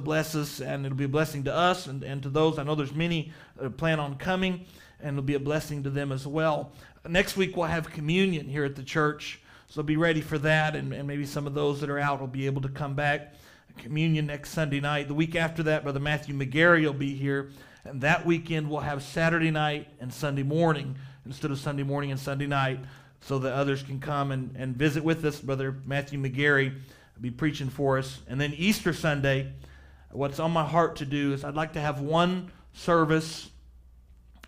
bless us, and it'll be a blessing to us and, and to those. I know there's many that plan on coming, and it'll be a blessing to them as well. Next week, we'll have communion here at the church, so be ready for that, and, and maybe some of those that are out will be able to come back. Communion next Sunday night. The week after that, Brother Matthew McGarry will be here, and that weekend we'll have Saturday night and Sunday morning instead of Sunday morning and Sunday night so that others can come and, and visit with us. Brother Matthew McGarry will be preaching for us. And then Easter Sunday, what's on my heart to do is I'd like to have one service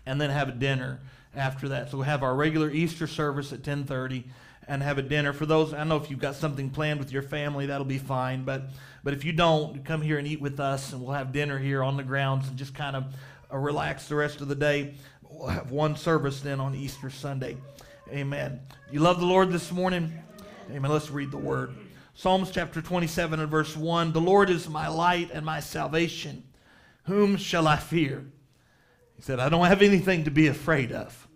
and then have a dinner after that. So we'll have our regular Easter service at 1030 and have a dinner. For those, I don't know if you've got something planned with your family, that'll be fine. But, but if you don't, come here and eat with us, and we'll have dinner here on the grounds and just kind of uh, relax the rest of the day. We'll have one service then on Easter Sunday. Amen. You love the Lord this morning? Amen. Let's read the word. Psalms chapter 27 and verse 1 The Lord is my light and my salvation. Whom shall I fear? He said, I don't have anything to be afraid of.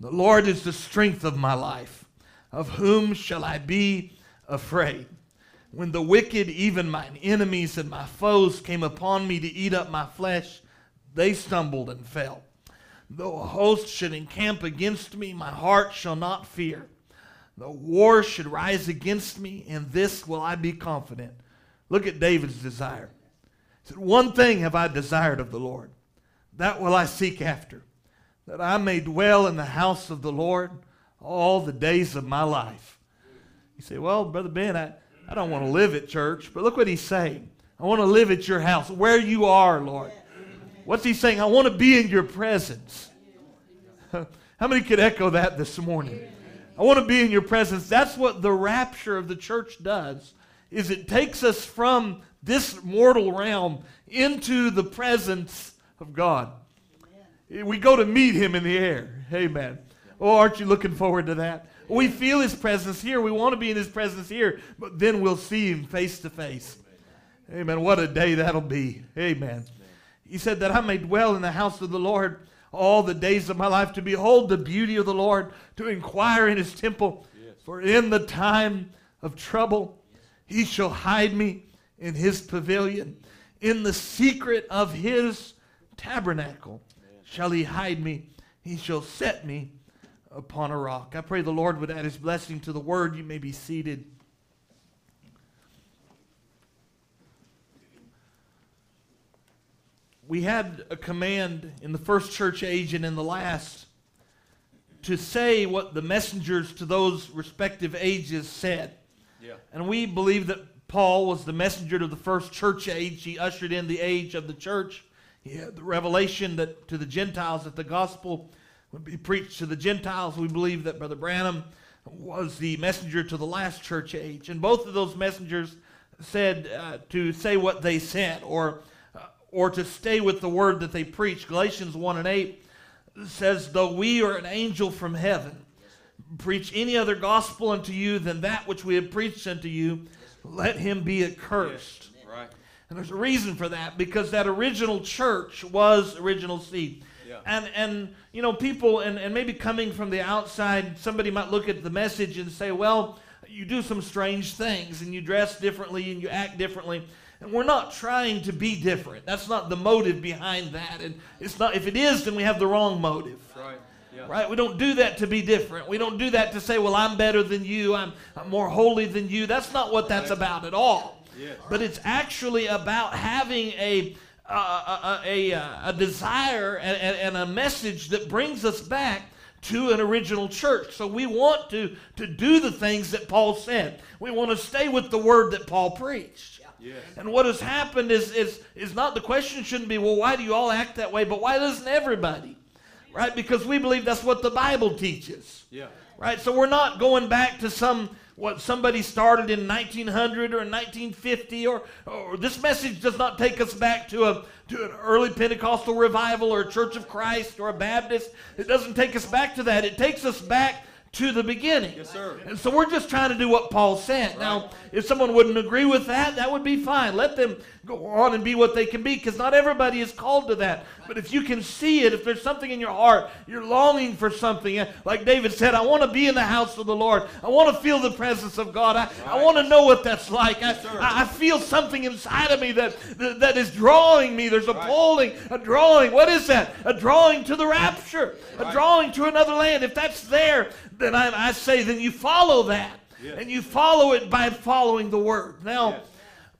The Lord is the strength of my life. Of whom shall I be afraid? When the wicked, even mine enemies and my foes, came upon me to eat up my flesh, they stumbled and fell. Though a host should encamp against me, my heart shall not fear. Though war should rise against me, and this will I be confident. Look at David's desire. He said, One thing have I desired of the Lord, that will I seek after, that I may dwell in the house of the Lord all the days of my life. You say, Well, Brother Ben, I, I don't want to live at church, but look what he's saying. I want to live at your house, where you are, Lord. What's he saying? I want to be in your presence. How many could echo that this morning? I want to be in your presence. That's what the rapture of the church does. Is it takes us from this mortal realm into the presence of God. We go to meet him in the air. Amen. Oh, aren't you looking forward to that? We feel his presence here. We want to be in his presence here, but then we'll see him face to face. Amen. What a day that'll be. Amen. He said that I may dwell in the house of the Lord all the days of my life to behold the beauty of the Lord, to inquire in his temple. Yes. For in the time of trouble, he shall hide me in his pavilion. In the secret of his tabernacle shall he hide me. He shall set me upon a rock. I pray the Lord would add his blessing to the word. You may be seated. We had a command in the first church age and in the last to say what the messengers to those respective ages said. Yeah. And we believe that Paul was the messenger to the first church age. He ushered in the age of the church. He had the revelation that to the Gentiles that the gospel would be preached to the Gentiles. We believe that Brother Branham was the messenger to the last church age. And both of those messengers said uh, to say what they said or or to stay with the word that they preach. Galatians 1 and 8 says, Though we are an angel from heaven, preach any other gospel unto you than that which we have preached unto you, let him be accursed. Yes, right. And there's a reason for that, because that original church was original seed. Yeah. And, and you know, people, and, and maybe coming from the outside, somebody might look at the message and say, well, you do some strange things, and you dress differently, and you act differently. And we're not trying to be different. That's not the motive behind that. And it's not if it is, then we have the wrong motive. Right. Yeah. Right? We don't do that to be different. We don't do that to say, well, I'm better than you. I'm, I'm more holy than you. That's not what that's about at all. Yes. But it's actually about having a, a, a, a, a uh, desire and, and a message that brings us back to an original church. So we want to, to do the things that Paul said. We want to stay with the word that Paul preached. Yes. And what has happened is, is, is not the question shouldn't be, well, why do you all act that way? But why doesn't everybody? Right? Because we believe that's what the Bible teaches. Yeah. Right? So we're not going back to some what somebody started in 1900 or 1950 or, or this message does not take us back to a to an early Pentecostal revival or a Church of Christ or a Baptist. It doesn't take us back to that. It takes us back to the beginning. Yes, sir. And so we're just trying to do what Paul said. Now, if someone wouldn't agree with that, that would be fine. Let them go on and be what they can be because not everybody is called to that. But if you can see it, if there's something in your heart, you're longing for something, uh, like David said, I want to be in the house of the Lord. I want to feel the presence of God. I, I want to know what that's like. I. I, I feel something inside of me that, that, that is drawing me. There's a Right. pulling, a drawing. What is that? A drawing to the rapture, a drawing to another land. If that's there, then I, I say, then you follow that. Yes. And you follow it by following the word. Now, Yes.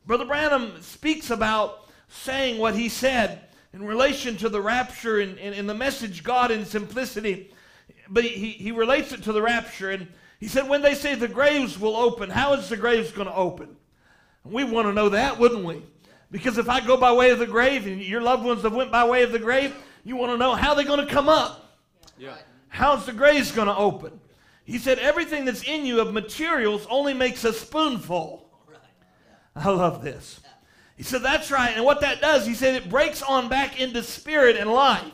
Brother Branham speaks about saying what he said in relation to the rapture and in, in, the message God in simplicity, but he, he, relates it to the rapture. And he said, when they say the graves will open, how is the graves going to open? We want to know that, wouldn't we? Because if I go by way of the grave and your loved ones have went by way of the grave, you want to know how they're going to come up. Yeah. How's the graves going to open? He said, everything that's in you of materials only makes a spoonful. I love this. He said, that's right. And what that does, he said, it breaks on back into spirit and life.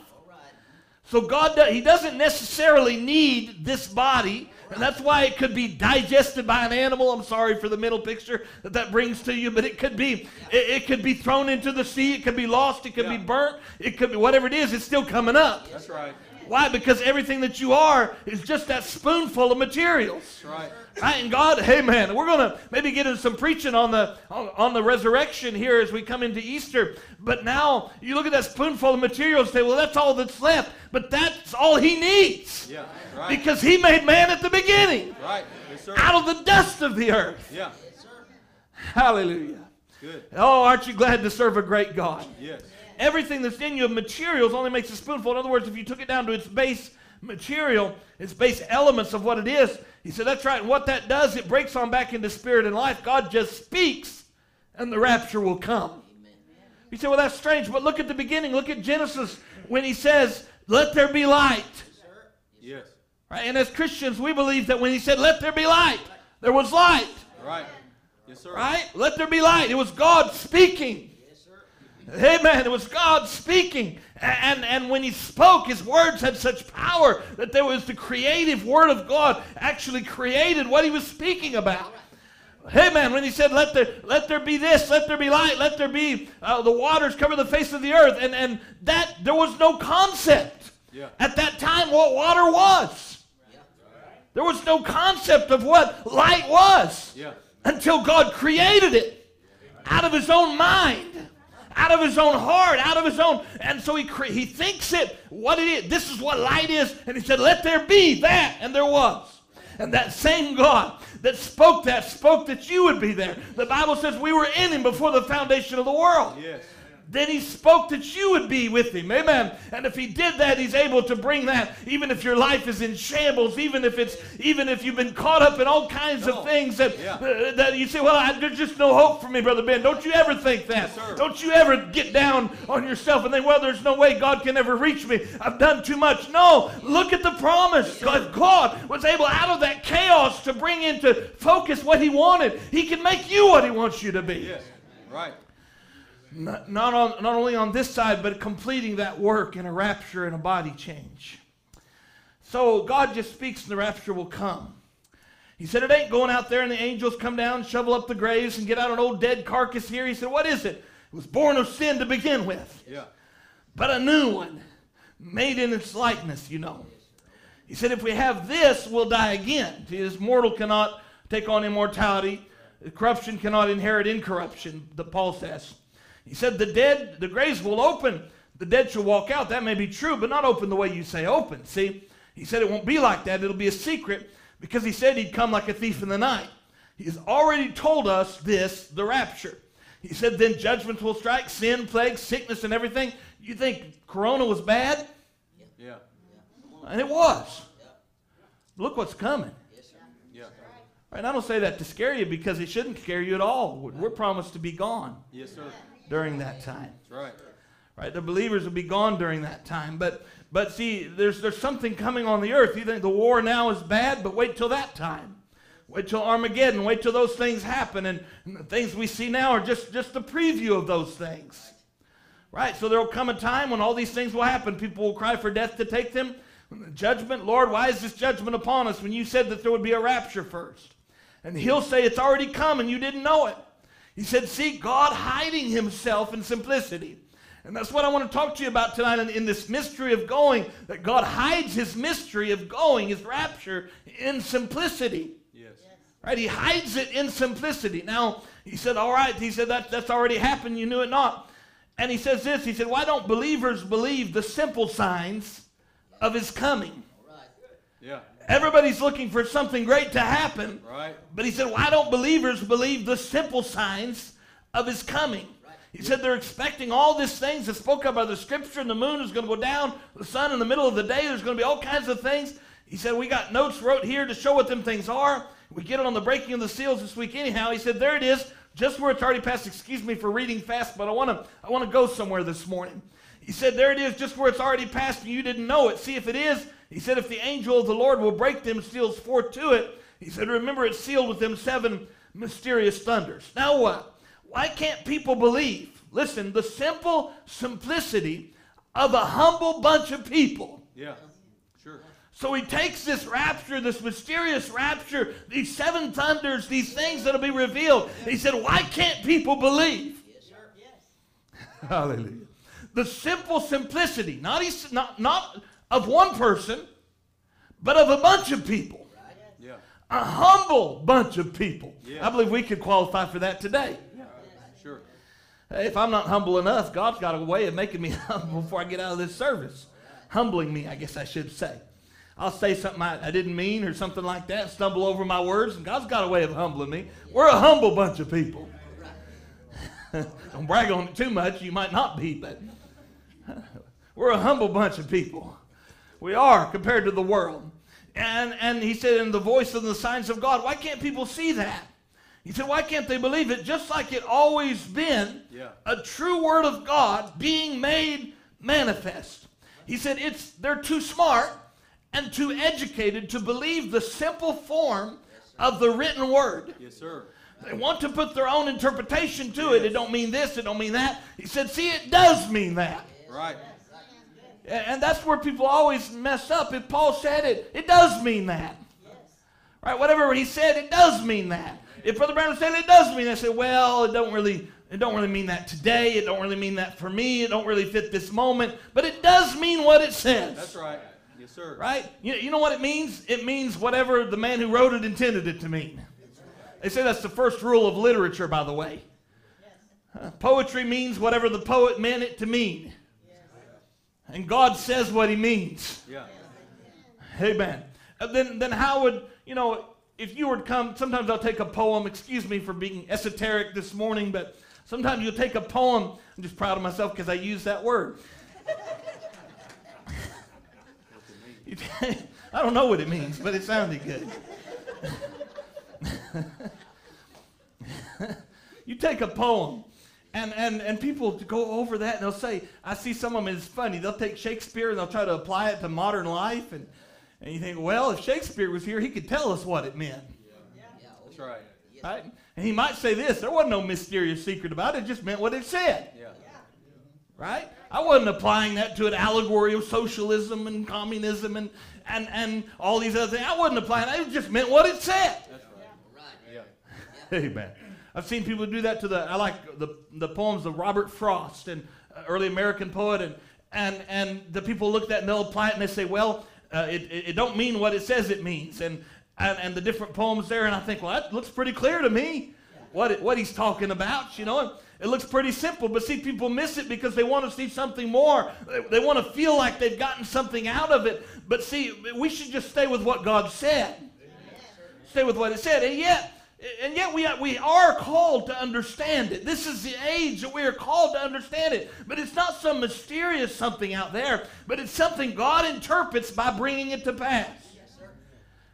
So God, do, he doesn't necessarily need this body. And that's why it could be digested by an animal. I'm sorry for the mental picture that that brings to you, but it could be it, it could be thrown into the sea. It could be lost. It could Yeah. be burnt. It could be whatever it is. It's still coming up. That's right. Why? Because everything that you are is just that spoonful of materials. That's right. Right? And God, hey man, we're gonna maybe get into some preaching on the on, on the resurrection here as we come into Easter. But now you look at that spoonful of materials, and say, well, that's all that's left. But that's all he needs. Yeah. Right. Because he made man at the beginning, right. Yes, sir. out of the dust of the earth. Yeah. Hallelujah. Good. Oh, aren't you glad to serve a great God? Yes. Everything that's in you of materials only makes a spoonful. In other words, if you took it down to its base material, its base elements of what it is, he said, that's right. And what that does, it breaks on back into spirit and life. God just speaks, and the rapture will come. You say, well, that's strange, but look at the beginning. Look at Genesis when he says, let there be light. Yes. Right? And as Christians, we believe that when he said, let there be light, there was light. Right. Yes, sir. Right? Let there be light. It was God speaking. Amen. It was God speaking. And, and when he spoke, his words had such power that there was the creative word of God actually created what he was speaking about. Amen. When he said, let there, let there be this, let there be light, let there be uh, the waters cover the face of the earth. And, and that, there was no concept Yeah. at that time what water was. There was no concept of what light was Yeah. until God created it out of his own mind, out of his own heart, out of his own. And so he, cre- he thinks it, what it is. This is what light is. And he said, let there be that. And there was. And that same God that spoke that, spoke that you would be there. The Bible says we were in him before the foundation of the world. Yes. Then he spoke that you would be with him. Amen. And if he did that, he's able to bring that, even if your life is in shambles, even if it's, even if you've been caught up in all kinds Come of things that, Yeah. uh, that you say, well, I, there's just no hope for me, Brother Ben. Don't you ever think that. Yes. Don't you ever get down on yourself and think, well, there's no way God can ever reach me. I've done too much. No, look at the promise. God, God was able out of that chaos to bring into focus what he wanted. He can make you what he wants you to be. Yes. Right. Not, not, on, not only on this side, but completing that work in a rapture and a body change. So God just speaks and the rapture will come. He said, It ain't going out there and the angels come down, shovel up the graves, and get out an old dead carcass here. He said, What is it? It was born of sin to begin with, Yeah. but a new one, made in its likeness, you know. He said, If we have this, we'll die again. See, this mortal cannot take on immortality, corruption cannot inherit incorruption, the Paul says. He said, The dead, the graves will open, the dead shall walk out. That may be true, but not open the way you say open. See, he said it won't be like that, it'll be a secret because he said he'd come like a thief in the night. He's already told us this, the rapture. He said, Then judgments will strike, sin, plague, sickness, and everything. You think Corona was bad? Yeah. And it was. Look what's coming. Yeah. Right, and I don't say that to scare you because it shouldn't scare you at all. We're we're promised to be gone Yes, sir. During that time. That's right. Right? The believers will be gone during that time. But but see, there's there's something coming on the earth. You think the war now is bad, but wait till that time. Wait till Armageddon. Wait till those things happen. And, and the things we see now are just, just a preview of those things. Right? So there will come a time when all these things will happen. People will cry for death to take them. Judgment, Lord, why is this judgment upon us when you said that there would be a rapture first? And he'll say, It's already come and you didn't know it. He said, See, God hiding himself in simplicity. And that's what I want to talk to you about tonight in, in, this mystery of going, that God hides his mystery of going, his rapture, in simplicity. Yes. Right? He hides it in simplicity. Now, he said, All right, he said, that, That's already happened, you knew it not. And he says this He said, Why don't believers believe the simple signs of his coming? Yeah. Everybody's looking for something great to happen. Right. But he said, Why don't believers believe the simple signs of his coming? He said they're expecting all these things that spoke of by the scripture, and the moon is going to go down, the sun in the middle of the day, there's going to be all kinds of things. He said, We got notes wrote here to show what them things are. We get it on the breaking of the seals this week anyhow. He said, There it is, just where it's already passed. Excuse me for reading fast, but I want to I want to go somewhere this morning. He said, There it is, just where it's already passed, and you didn't know it. See if it is. He said, If the angel of the Lord will break them seals forth to it, he said, Remember it's sealed with them seven mysterious thunders. Now what? Why can't people believe? Listen, the simple simplicity of a humble bunch of people. Yeah. Sure. So he takes this rapture, this mysterious rapture, these seven thunders, these things that'll be revealed. He said, Why can't people believe? Yes, sir. Yes. Hallelujah. The simple simplicity, not, not, not of one person, but of a bunch of people. Yeah. A humble bunch of people. Yeah. I believe we could qualify for that today. Sure. If I'm not humble enough, God's got a way of making me humble before I get out of this service. Humbling me, I guess I should say. I'll say something I, I, didn't mean or something like that, stumble over my words, and God's got a way of humbling me. We're a humble bunch of people. Don't brag on it too much, you might not be, but we're a humble bunch of people. We are compared to the world. And, and he said, in the voice and the signs of God, why can't people see that? He said, why can't they believe it? Just like it always been Yeah. a true word of God being made manifest. He said, it's, they're too smart and too educated to believe the simple form of the written word. Yes, sir. They want to put their own interpretation to it. It don't mean this, it don't mean that. He said, see, it does mean that. Right. And that's where people always mess up. If Paul said it, it does mean that. Right? Whatever he said, it does mean that. If Brother Branham said it, it does mean that. I say, well, it don't really, it don't really mean that today. It don't really mean that for me. It don't really fit this moment. But it does mean what it says. That's right. Yes, sir. Right? You, you know what it means? It means whatever the man who wrote it intended it to mean. They say that's the first rule of literature, by the way. Uh, poetry means whatever the poet meant it to mean. And God says what he means. Yeah. Amen. And then, then how would, you know, if you were to come, sometimes I'll take a poem, excuse me for being esoteric this morning, but sometimes you'll take a poem. I'm just proud of myself because I use that word. I don't know what it means, but it sounded good. you take a poem, and, and, and people go over that and they'll say, I see some of them is funny. They'll take Shakespeare and they'll try to apply it to modern life. And, and you think, well, if Shakespeare was here, he could tell us what it meant. Yeah, That's right. Right? And he might say this there wasn't no mysterious secret about it, it just meant what it said. Yeah. Right? I wasn't applying that to an allegory of socialism and communism and, and, and all these other things. I wasn't applying that. It just meant what it said. That's right. Right. Yeah. Amen. I've seen people do that to the, I like the, the poems of Robert Frost, and uh, early American poet, and, and, and the people look at that and they'll apply it and they say, well, uh, it, it, it don't mean what it says it means. And, and, and the different poems there, and I think, well, that looks pretty clear to me what, it, what he's talking about, you know. It looks pretty simple, but see, people miss it because they want to see something more. They, they want to feel like they've gotten something out of it. But see, we should just stay with what God said. Stay with what it said. And yet, and yet we are, we are called to understand it. This is the age that we are called to understand it. But it's not some mysterious something out there, but it's something God interprets by bringing it to pass.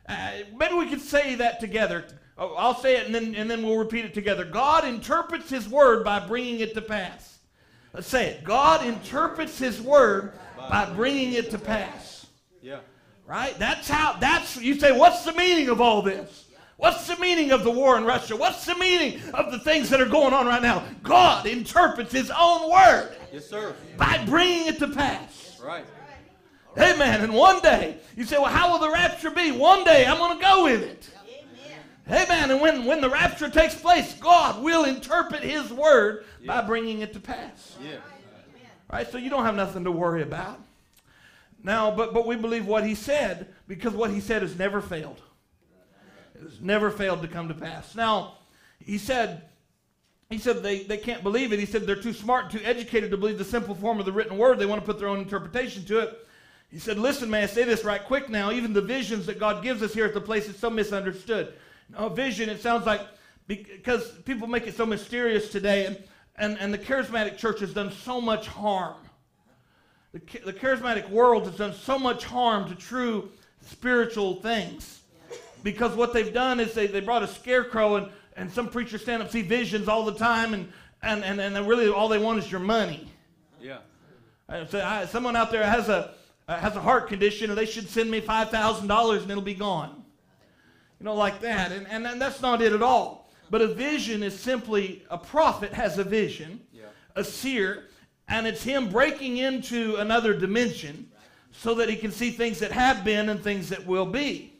Uh, maybe we could say that together. Oh, I'll say it and then, and then we'll repeat it together. God interprets His word by bringing it to pass. Let's say it. God interprets His word by bringing it to pass. Yeah. Right? That's how, that's, you say, what's the meaning of all this? What's the meaning of the war in Russia? What's the meaning of the things that are going on right now? God interprets His own word Yes, sir. by bringing it to pass. Right. Amen. And one day, you say, well, how will the rapture be? One day I'm going to go with it. Amen. And when, when the rapture takes place, God will interpret His word by bringing it to pass. Yeah. Right? So you don't have nothing to worry about. Now, but, but we believe what He said because what He said has never failed. Never failed to come to pass. Now, He said, he said they, they can't believe it. He said they're too smart, too educated to believe the simple form of the written word. They want to put their own interpretation to it. He said, Listen, may I say this right quick now? Even the visions that God gives us here at the place is so misunderstood. A vision, it sounds like, because people make it so mysterious today, and, and, and the charismatic church has done so much harm. The, the charismatic world has done so much harm to true spiritual things. Because what they've done is they, they brought a scarecrow, and, and some preachers stand up, see visions all the time, and, and, and, and really all they want is your money. Yeah. I say, I, someone out there has a, uh, has a heart condition, and they should send me $5,000 and it'll be gone. You know, like that. And, and, and that's not it at all. But a vision is simply a prophet has a vision, Yeah. a seer, and it's him breaking into another dimension so that he can see things that have been and things that will be.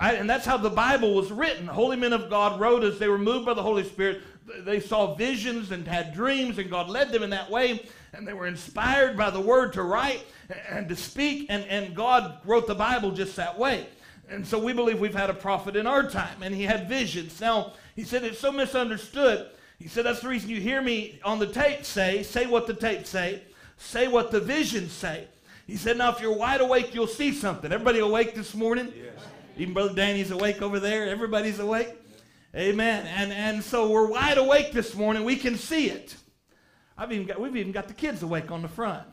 Right? And that's how the Bible was written. Holy men of God wrote as they were moved by the Holy Spirit. They saw visions and had dreams, and God led them in that way. And they were inspired by the word to write and to speak, and, and God wrote the Bible just that way. And so we believe we've had a prophet in our time, and he had visions. Now, he said it's so misunderstood. He said that's the reason you hear me on the tape say, say what the tape say, say what the visions say. He said, now if you're wide awake, you'll see something. Everybody awake this morning? Yes. Even Brother Danny's awake over there. Everybody's awake. Amen. And, and so we're wide awake this morning. We can see it. I've even got, we've even got the kids awake on the front.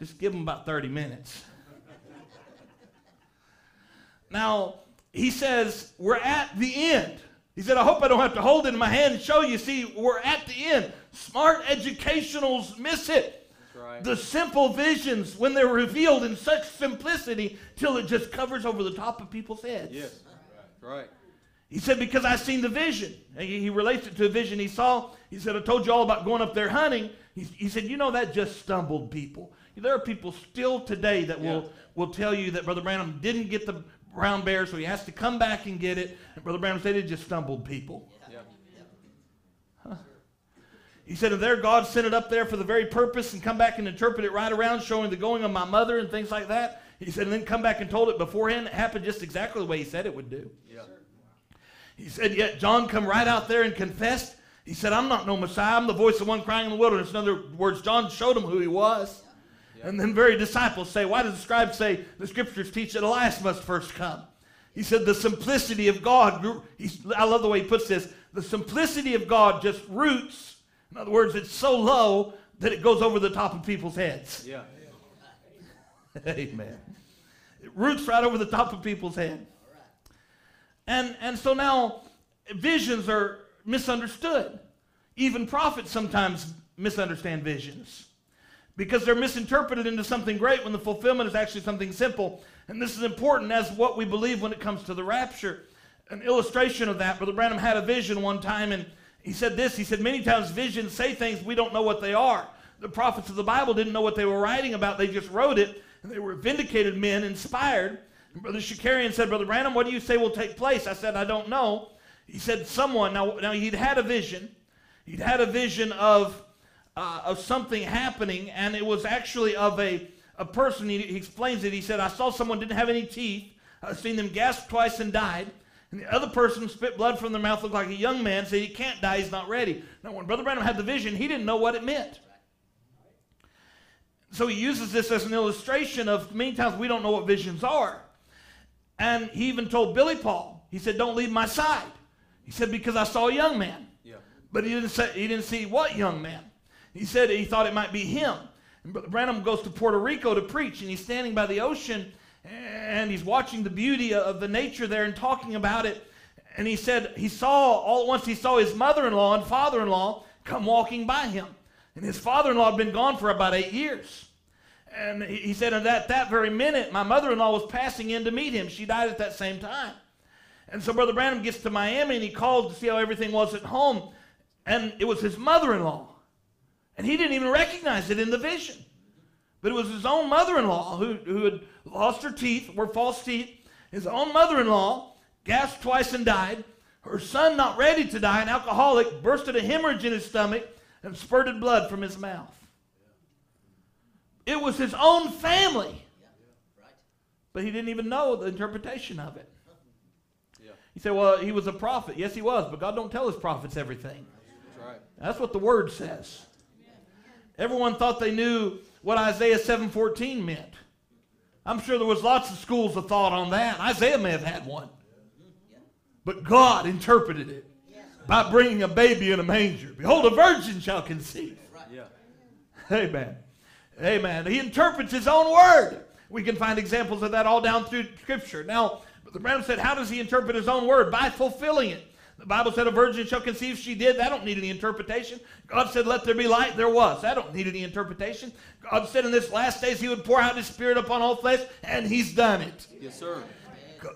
Just give them about 30 minutes. Now, he says, we're at the end. He said, I hope I don't have to hold it in my hand and show you. See, we're at the end. Smart educationals miss it. Right. The simple visions, when they're revealed in such simplicity, till it just covers over the top of people's heads. Yes. That's right. He said, Because I seen the vision. And He, he relates it to a vision he saw. He said, I told you all about going up there hunting. He, he said, You know, that just stumbled people. There are people still today that Yeah. will, will tell you that Brother Branham didn't get the brown bear, so he has to come back and get it. And Brother Branham said it just stumbled people. Yeah. He said, if there God sent it up there for the very purpose and come back and interpret it right around, showing the going of my mother and things like that. He said, and then come back and told it beforehand. It happened just exactly the way he said it would do. Yeah. He said, yet John come right out there and confessed. He said, I'm not no Messiah. I'm the voice of one crying in the wilderness. In other words, John showed him who he was. And then very disciples say, why does the scribe say the scriptures teach that Elias must first come? He said the simplicity of God, grew- he's, I love the way he puts this, the simplicity of God just roots. In other words, it's so low that it goes over the top of people's heads. Yeah. Amen. It roots right over the top of people's head. And, and so now visions are misunderstood. Even prophets sometimes misunderstand visions because they're misinterpreted into something great when the fulfillment is actually something simple. And this is important as what we believe when it comes to the rapture. An illustration of that, Brother Branham had a vision one time and he said this. He said, Many times visions say things we don't know what they are. The prophets of the Bible didn't know what they were writing about, they just wrote it, and they were vindicated men, inspired. And Brother Shakarian said, Brother Branham, what do you say will take place? I said, I don't know. He said, Someone, now, now he'd had a vision. He'd had a vision of, uh, of something happening, and it was actually of a, a person. He, he explains it. He said, I saw someone didn't have any teeth. I've seen them gasp twice and died. And the other person spit blood from their mouth, looked like a young man, said he can't die, he's not ready. Now, when Brother Branham had the vision, he didn't know what it meant. So he uses this as an illustration of many times we don't know what visions are. And he even told Billy Paul, he said, Don't leave my side. He said, Because I saw a young man. Yeah. But he didn't say he didn't see what young man. He said he thought it might be him. And Brother Branham goes to Puerto Rico to preach, and he's standing by the ocean, and he's watching the beauty of the nature there and talking about it. And he said he saw all at once he saw his mother-in-law and father-in-law come walking by him, and his father-in-law had been gone for about eight years. And he said, at that, that very minute, my mother-in-law was passing in to meet him. She died at that same time. And so Brother Branham gets to Miami and he called to see how everything was at home. And it was his mother in law. And he didn't even recognize it in the vision. But it was his own mother in law who, who had lost her teeth, were false teeth. His own mother in law gasped twice and died. Her son, not ready to die, an alcoholic, bursted a hemorrhage in his stomach and spurted blood from his mouth. It was his own family. But he didn't even know the interpretation of it. He said, Well, he was a prophet. Yes, he was, but God don't tell his prophets everything. That's what the word says. Everyone thought they knew what Isaiah 7:14 meant. I'm sure there was lots of schools of thought on that. Isaiah may have had one. But God interpreted it by bringing a baby in a manger. Behold, a virgin shall conceive. Amen. Amen. He interprets his own word. We can find examples of that all down through Scripture. Now, the Branham said, How does he interpret his own word? By fulfilling it. The Bible said a virgin shall conceive. She did. That don't need any interpretation. God said, Let there be light. There was. That don't need any interpretation. God said in this last days he would pour out his spirit upon all flesh, and he's done it. Yes, sir.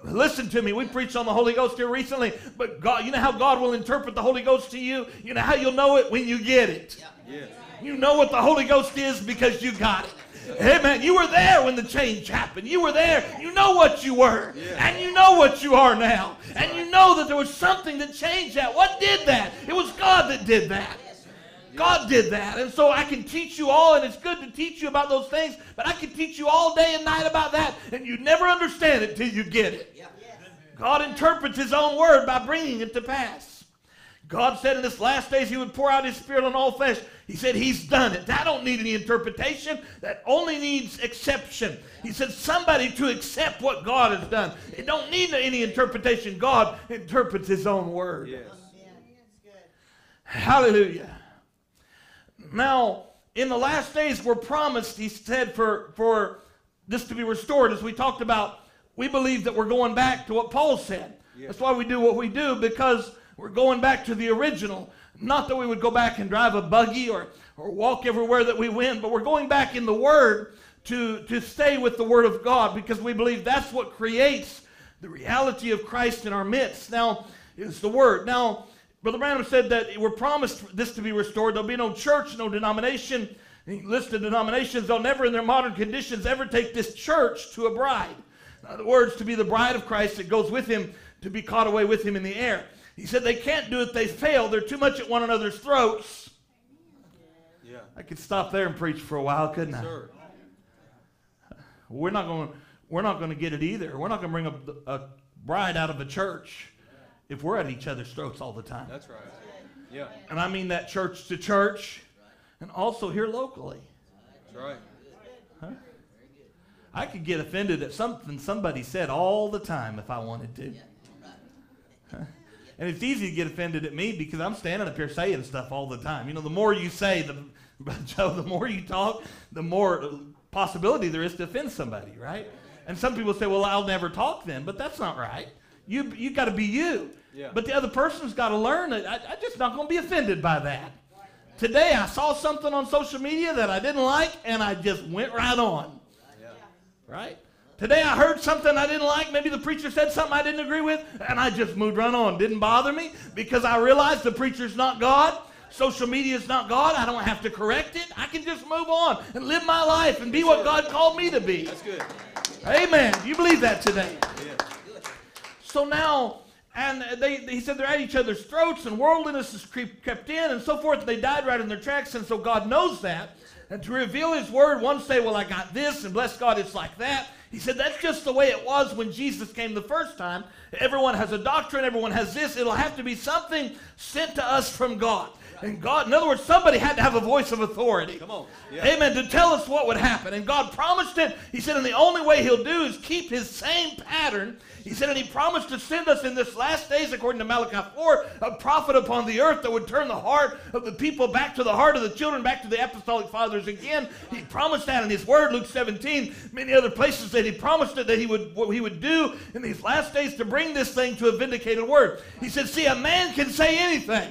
Listen to me. We preached on the Holy Ghost here recently, but God, you know how God will interpret the Holy Ghost to you? You know how you'll know it when you get it. Yes. You know what the Holy Ghost is because you got it. Amen. You were there when the change happened. You were there. You know what you were. Yeah. And you know what you are now. And you know that there was something that changed that. What did that? It was God that did that. God did that. And so I can teach you all, and it's good to teach you about those things, but I can teach you all day and night about that, and you never understand it till you get it. God interprets his own word by bringing it to pass. God said in this last days he would pour out his spirit on all flesh. He said he's done it. That don't need any interpretation. That only needs exception. He said somebody to accept what God has done. It don't need any interpretation. God interprets his own word. Yes. Hallelujah. Now, in the last days, we're promised, he said, for, for this to be restored. As we talked about, we believe that we're going back to what Paul said. Yeah. That's why we do what we do, because we're going back to the original. Not that we would go back and drive a buggy or, or walk everywhere that we went, but we're going back in the Word to, to stay with the Word of God, because we believe that's what creates the reality of Christ in our midst. Now, it's the Word. Now, Brother Branham said that we're promised this to be restored. There'll be no church, no denomination. He listed denominations. They'll never, in their modern conditions, ever take this church to a bride. In other words, to be the bride of Christ that goes with him, to be caught away with him in the air. He said they can't do it, they fail. They're too much at one another's throats. Yeah. I could stop there and preach for a while, couldn't I? Sir. We're not going to we're not going to get it either. We're not going to bring a, a bride out of a church if we're at each other's throats all the time. That's right. Yeah. And I mean that church to church and also here locally. That's right. I could get offended at something somebody said all the time if I wanted to. And it's easy to get offended at me because I'm standing up here saying stuff all the time. You know, the more you say, the Joe, the more you talk, the more possibility there is to offend somebody, right? And some people say, "Well, I'll never talk then," but that's not right. You you got to be you. Yeah. But the other person's got to learn that I, I'm just not going to be offended by that. Today I saw something on social media that I didn't like, and I just went right on. Yeah. Right? Today I heard something I didn't like. Maybe the preacher said something I didn't agree with, and I just moved right on. Didn't bother me because I realized the preacher's not God. Social media is not God. I don't have to correct it. I can just move on and live my life and be what God called me to be. That's good. Amen. Do you believe that today? Yeah. So now, and they, he said they're at each other's throats, and worldliness has creep, crept in, and so forth. And they died right in their tracks, and so God knows that. And to reveal His word, one say, "Well, I got this," and bless God, it's like that. He said that's just the way it was when Jesus came the first time. Everyone has a doctrine. Everyone has this. It'll have to be something sent to us from God. And God, in other words, somebody had to have a voice of authority. Come on. Yeah. Amen. To tell us what would happen. And God promised it. He said, and the only way He'll do is keep His same pattern. He said, and He promised to send us in this last days, according to Malachi 4, a prophet upon the earth that would turn the heart of the people back to the heart of the children, back to the apostolic fathers again. He promised that in His Word, Luke 17, many other places that He promised it that He would what He would do in these last days to bring this thing to a vindicated word. He said, see, a man can say anything.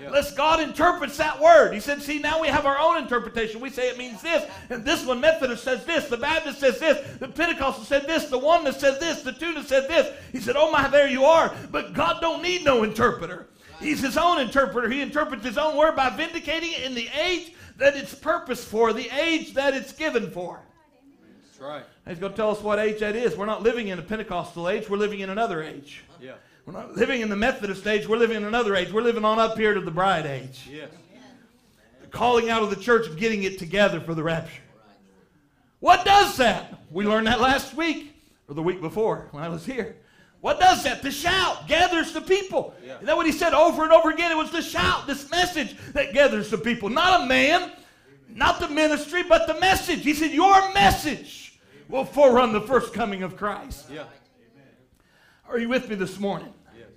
Yeah. Unless God interprets that word. He said, see, now we have our own interpretation. We say it means this, and this one Methodist says this, the Baptist says this, the Pentecostal said this, the one that said this, the two that said this. He said, oh my, there you are. But God don't need no interpreter. He's his own interpreter. He interprets his own word by vindicating it in the age that it's purpose for, the age that it's given for. That's right. He's going to tell us what age that is. We're not living in a Pentecostal age, we're living in another age. Yeah. We're not living in the Methodist age, we're living in another age. We're living on up here to the bride age. Yes. The calling out of the church and getting it together for the rapture. What does that? We learned that last week or the week before when I was here. What does that? The shout gathers the people. Yeah. Is that what he said over and over again? It was the shout, this message that gathers the people. Not a man, not the ministry, but the message. He said, Your message will forerun the first coming of Christ. Yeah. Are you with me this morning? Yes.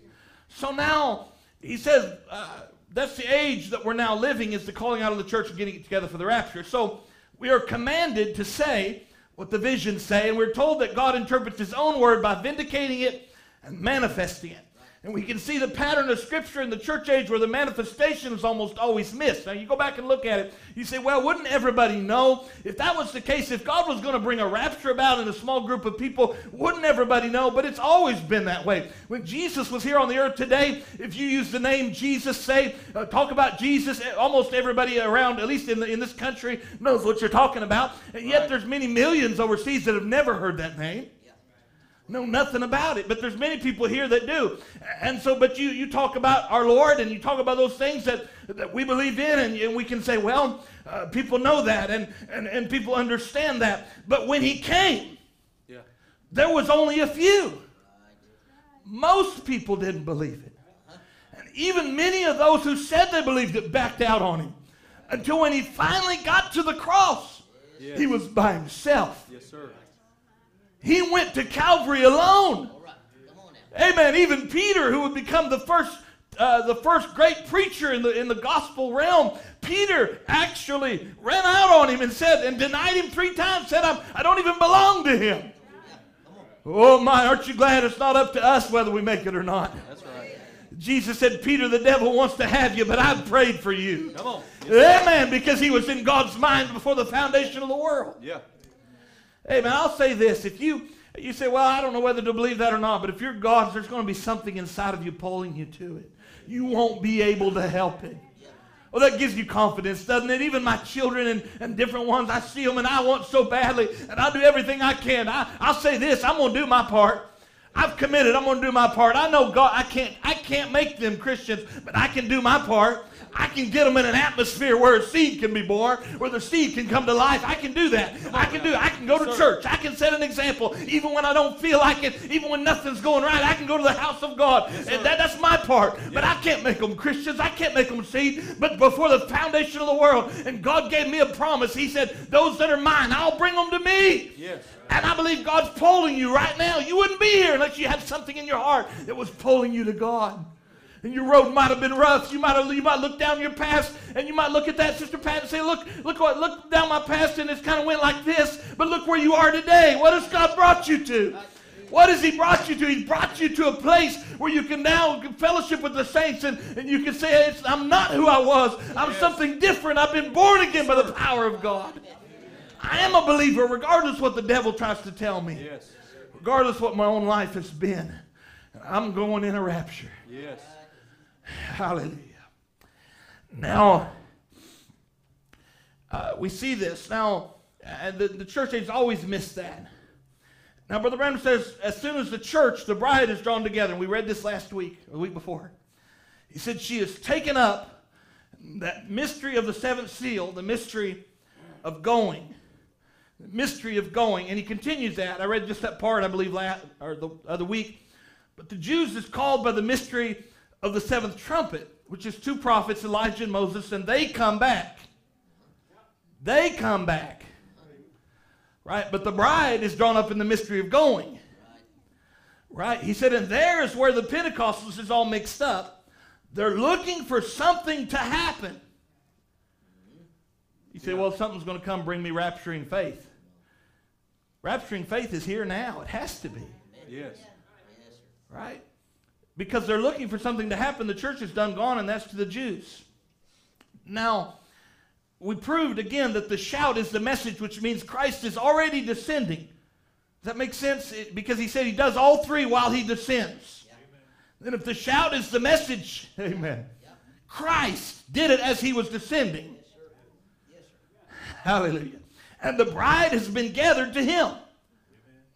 So now he says uh, that's the age that we're now living is the calling out of the church and getting it together for the rapture. So we are commanded to say what the visions say, and we're told that God interprets His own word by vindicating it and manifesting it. And we can see the pattern of Scripture in the church age where the manifestation is almost always missed. Now, you go back and look at it, you say, well, wouldn't everybody know? If that was the case, if God was going to bring a rapture about in a small group of people, wouldn't everybody know? But it's always been that way. When Jesus was here on the earth today, if you use the name Jesus, say, uh, talk about Jesus, eh, almost everybody around, at least in, the, in this country, knows what you're talking about. And yet Right. there's many millions overseas that have never heard that name know nothing about it but there's many people here that do and so but you you talk about our lord and you talk about those things that that we believe in and, and we can say well uh, people know that and, and and people understand that but when he came Yeah. there was only a few most people didn't believe it and even many of those who said they believed it backed out on him until when he finally got to the cross Yes. he was by himself Yes, sir. He went to calvary alone All right. Come on now. Amen. Even Peter, who would become the first, uh, the first great preacher in the in the gospel realm, Peter actually ran out on him and said and denied him three times. Said, I'm, "I don't even belong to him." Oh my! Aren't you glad it's not up to us whether we make it or not? That's right. Jesus said, "Peter, the devil wants to have you, but I've prayed for you." Come on. Yes. Amen. Because he was in God's mind before the foundation of the world. Yeah. Hey man, I'll say this: if you you say, "Well, I don't know whether to believe that or not," but if you're God's, there's going to be something inside of you pulling you to it. You won't be able to help it. Well, that gives you confidence, doesn't it? Even my children and, and different ones, I see them and I want so badly, and I do everything I can. I, I'll say this: I'm going to do my part. I've committed. I'm going to do my part. I know God. I can't. I can't make them Christians, but I can do my part. I can get them in an atmosphere where a seed can be born, where the seed can come to life. I can do that. I can do. I can go to church. I can set an example, even when I don't feel like it, even when nothing's going right. I can go to the house of God. and that, that's my part. But I can't make them Christians. I can't make them seed. But before the foundation of the world, and God gave me a promise. He said, "Those that are mine, I'll bring them to me." Yes. And I believe God's pulling you right now. You wouldn't be here unless you had something in your heart that was pulling you to God. And your road might have been rough. You might have, you might look down your past and you might look at that sister Pat and say, "Look, look what look down my past and it's kind of went like this, but look where you are today. What has God brought you to?" What has he brought you to? He's brought you to a place where you can now fellowship with the saints and, and you can say, it's, I'm not who I was. I'm something different. I've been born again by the power of God. I am a believer regardless what the devil tries to tell me, Yes. regardless what my own life has been. I'm going in a rapture. Yes. Hallelujah. Now, uh, we see this. Now, uh, the, the church age always missed that. Now, Brother Branham says, as soon as the church, the bride, is drawn together, and we read this last week, or the week before, he said she is taken up, that mystery of the seventh seal, the mystery of going. The mystery of going. And he continues that. I read just that part, I believe, last, or the other week. But the Jews is called by the mystery of the seventh trumpet, which is two prophets, Elijah and Moses, and they come back. They come back. Right? But the bride is drawn up in the mystery of going. Right? He said, and there is where the Pentecostals is all mixed up. They're looking for something to happen. You say, well, something's going to come bring me rapturing faith. Rapturing faith is here now. It has to be. Yes. Yes. Right? Because they're looking for something to happen. The church is done gone, and that's to the Jews. Now, we proved again that the shout is the message, which means Christ is already descending. Does that make sense? It- because he said he does all three while he descends. Then, if the shout is the message, amen, Christ did it as he was descending. Hallelujah. And the bride has been gathered to him.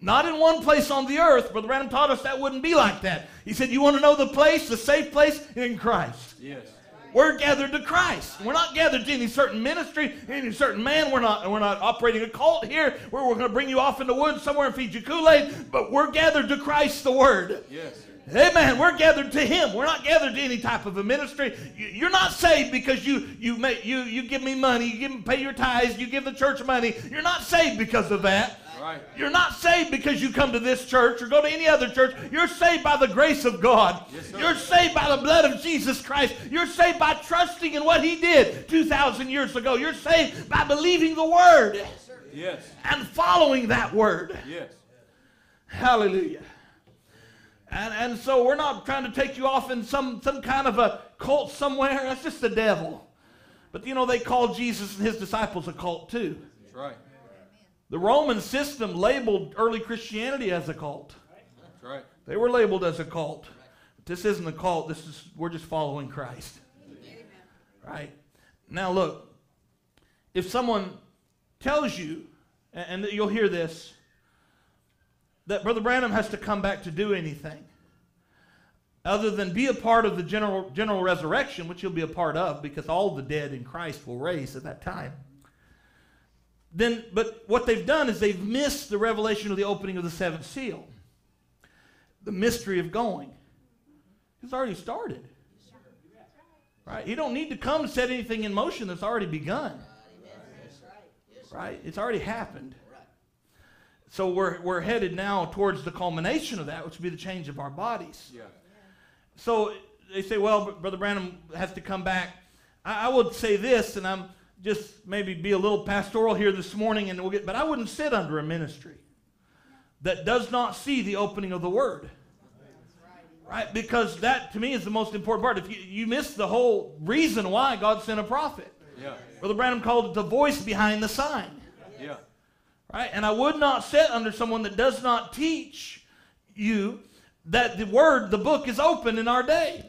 Not in one place on the earth. Brother Branham taught us that wouldn't be like that. He said, You want to know the place, the safe place? In Christ. Yes. We're gathered to Christ. We're not gathered to any certain ministry, any certain man. We're not, we're not operating a cult here where we're going to bring you off in the woods somewhere and feed you Kool-Aid, but we're gathered to Christ the Word. Yes. Amen. We're gathered to Him. We're not gathered to any type of a ministry. You- You're not saved because you you make you you give me money, you give pay your tithes, you give the church money. You're not saved because of that. Right. You're not saved because you come to this church or go to any other church. You're saved by the grace of God. Yes. You're saved by the blood of Jesus Christ. You're saved by trusting in what He did 2,000 years ago. You're saved by believing the Word Yes. and following that Word. Yes. Hallelujah. And, and so we're not trying to take you off in some, some kind of a cult somewhere. That's just the devil. But you know, they called Jesus and his disciples a cult too. That's right. The Roman system labeled early Christianity as a cult. That's right. They were labeled as a cult. But this isn't a cult. This is we're just following Christ. Right? Now look, if someone tells you, and and you'll hear this, that Brother Branham has to come back to do anything other than be a part of the general general resurrection, which he'll be a part of because all the dead in Christ will raise at that time. Then, but what they've done is they've missed the revelation of the opening of the seventh seal the mystery of going. It's already started. Right? You don't need to come set anything in motion that's already begun. Right? It's already happened. So we're, we're headed now towards the culmination of that, which would be the change of our bodies. Yeah. So they say, well, Brother Branham has to come back. I, I would say this, and I'm just maybe be a little pastoral here this morning, and we'll get. But I wouldn't sit under a ministry that does not see the opening of the Word. Right? Because that to me is the most important part. If you, you miss the whole reason why God sent a prophet, Yeah. Brother Branham called it the voice behind the sign. Right? And I would not sit under someone that does not teach you that the word, the book is open in our day.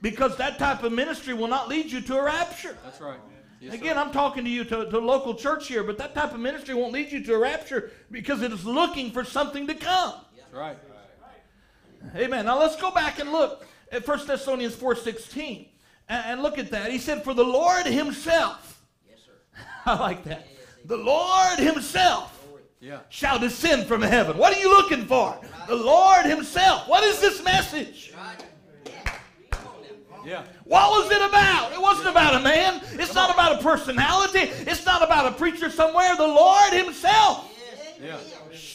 Because that type of ministry will not lead you to a rapture. That's right. Yes, Again, sir. I'm talking to you to, to a local church here, but that type of ministry won't lead you to a rapture because it is looking for something to come. That's right. Amen. Now let's go back and look at 1 Thessalonians 4.16 and, and look at that. He said, For the Lord himself, Yes, sir. I like that. The Lord himself Yeah. shall descend from heaven. What are you looking for? The Lord Himself. What is this message? Yeah. Come on now. Yeah. What was it about? It wasn't about a man. It's not about a personality. It's not about a preacher somewhere. The Lord Himself. Yeah.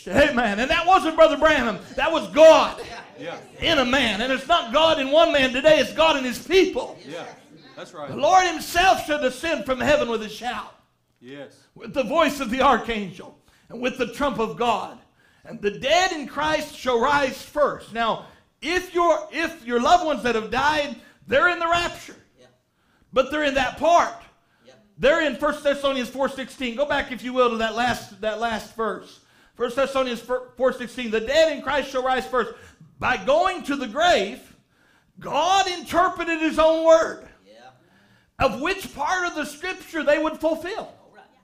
Amen. And that wasn't Brother Branham. That was God Yeah. in a man. And it's not God in one man today, it's God in His people. Yeah. That's right. The Lord Himself shall descend from heaven with a shout. Yes. with the voice of the archangel and with the trump of God. And the dead in Christ shall rise first. Now, if your if your loved ones that have died, they're in the rapture. Yeah. But they're in that part. Yeah. They're in 1 Thessalonians 4:16. Go back if you will to that last that last verse. 1 Thessalonians 4:16. The dead in Christ shall rise first. By going to the grave, God interpreted his own word, Yeah. of which part of the scripture they would fulfill.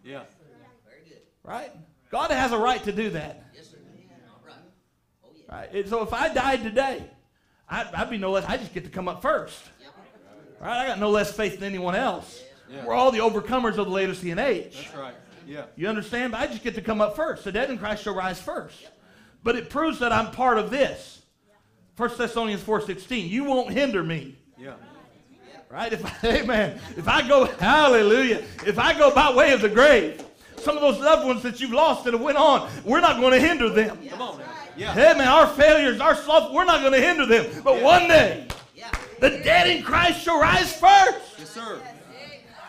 All right. Yeah. Very good. Right? God has a right to do that. Yes, sir. All right. Oh, yeah. Right? And so if I died today, I'd, I'd be no less, I just get to come up first. Yep. Right? I got no less faith than anyone else. Yeah. We're all the overcomers of the Laodicean age. That's right. Yeah. You understand? But I just get to come up first. The dead in Christ shall rise first. But it proves that I'm part of this. 1 Thessalonians 4.16. You won't hinder me. Yeah. Right? If I, amen. If I go, hallelujah. If I go by way of the grave, some of those loved ones that you've lost that have went on, we're not going to hinder them. Come on now. Yeah. Hey man, our failures, our sloth, we're not going to hinder them. But Yeah. one day, Yeah. the dead in Christ shall rise first. Yes, sir.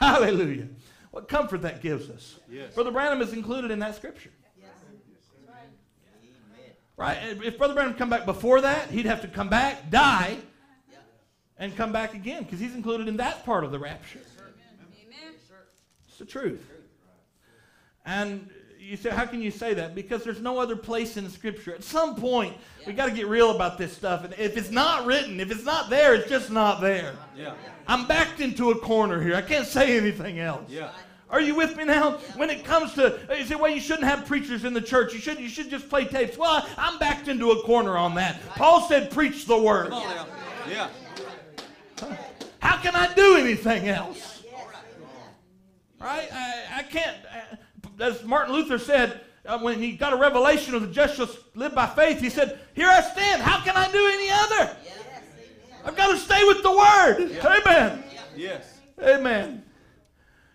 Hallelujah. What comfort that gives us. Yes. Brother Branham is included in that scripture. Amen. Right? If Brother Branham come back before that, he'd have to come back, die, Yeah. And come back again because he's included in that part of the rapture. Sir. It's the truth. And you say, how can you say that? Because there's no other place in Scripture. At some point, we got to get real about this stuff. And if it's not written, if it's not there, it's just not there. Yeah. I'm backed into a corner here. I can't say anything else. Yeah. Are you with me now? When it comes to, you say, well, you shouldn't have preachers in the church. You should, you should just play tapes. Well, I'm backed into a corner on that. Paul said, preach the word. Come on now. Yeah. How can I do anything else? Right? I, I can't. uh, As Martin Luther said, uh, when he got a revelation of the just shall live by faith, he said, Here I stand. How can I do any other? I've got to stay with the word. Amen. Yes. Amen.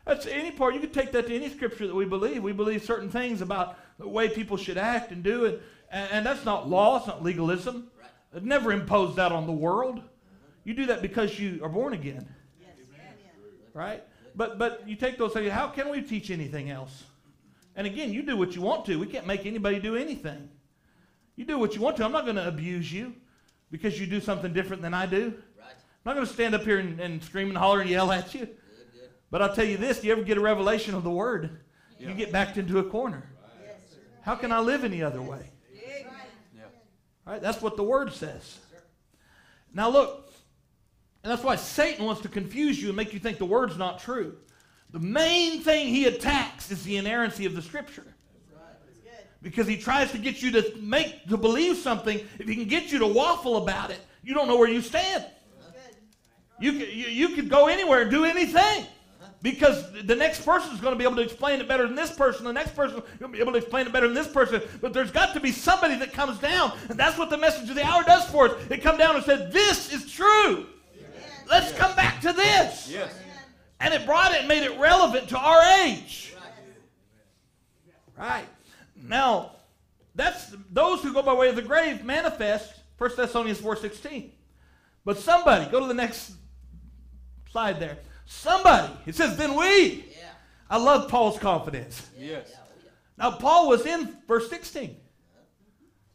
That's any part. You can take that to any scripture that we believe. We believe certain things about the way people should act and do it. And, and that's not law, it's not legalism. It never imposed that on the world. You do that because you are born again. Right? But but you take those things, how can we teach anything else? And again, you do what you want to. We can't make anybody do anything. You do what you want to. I'm not going to abuse you because you do something different than I do. Right. I'm not going to stand up here and, and scream and holler and yell at you. Good, good. But I'll tell you this you ever get a revelation of the word, you get backed into a corner. How can I live any other way? Yeah. Right? That's what the word says. Now look, and that's why Satan wants to confuse you and make you think the word's not true. The main thing he attacks is the inerrancy of the scripture. Because he tries to get you to make to believe something. If he can get you to waffle about it, you don't know where you stand. You could, you, you could go anywhere and do anything. Because the next person is going to be able to explain it better than this person. The next person will be able to explain it better than this person. But there's got to be somebody that comes down. And that's what the message of the hour does for us. It come down and said, This is true. Let's come back to this. Yes. And it brought it and made it relevant to our age. Right. Now, that's those who go by way of the grave manifest 1 Thessalonians 4:16. But somebody, go to the next slide there. Somebody, it says, then we. Yeah. I love Paul's confidence. Yes. Yeah, yeah. Now, Paul was in verse 16,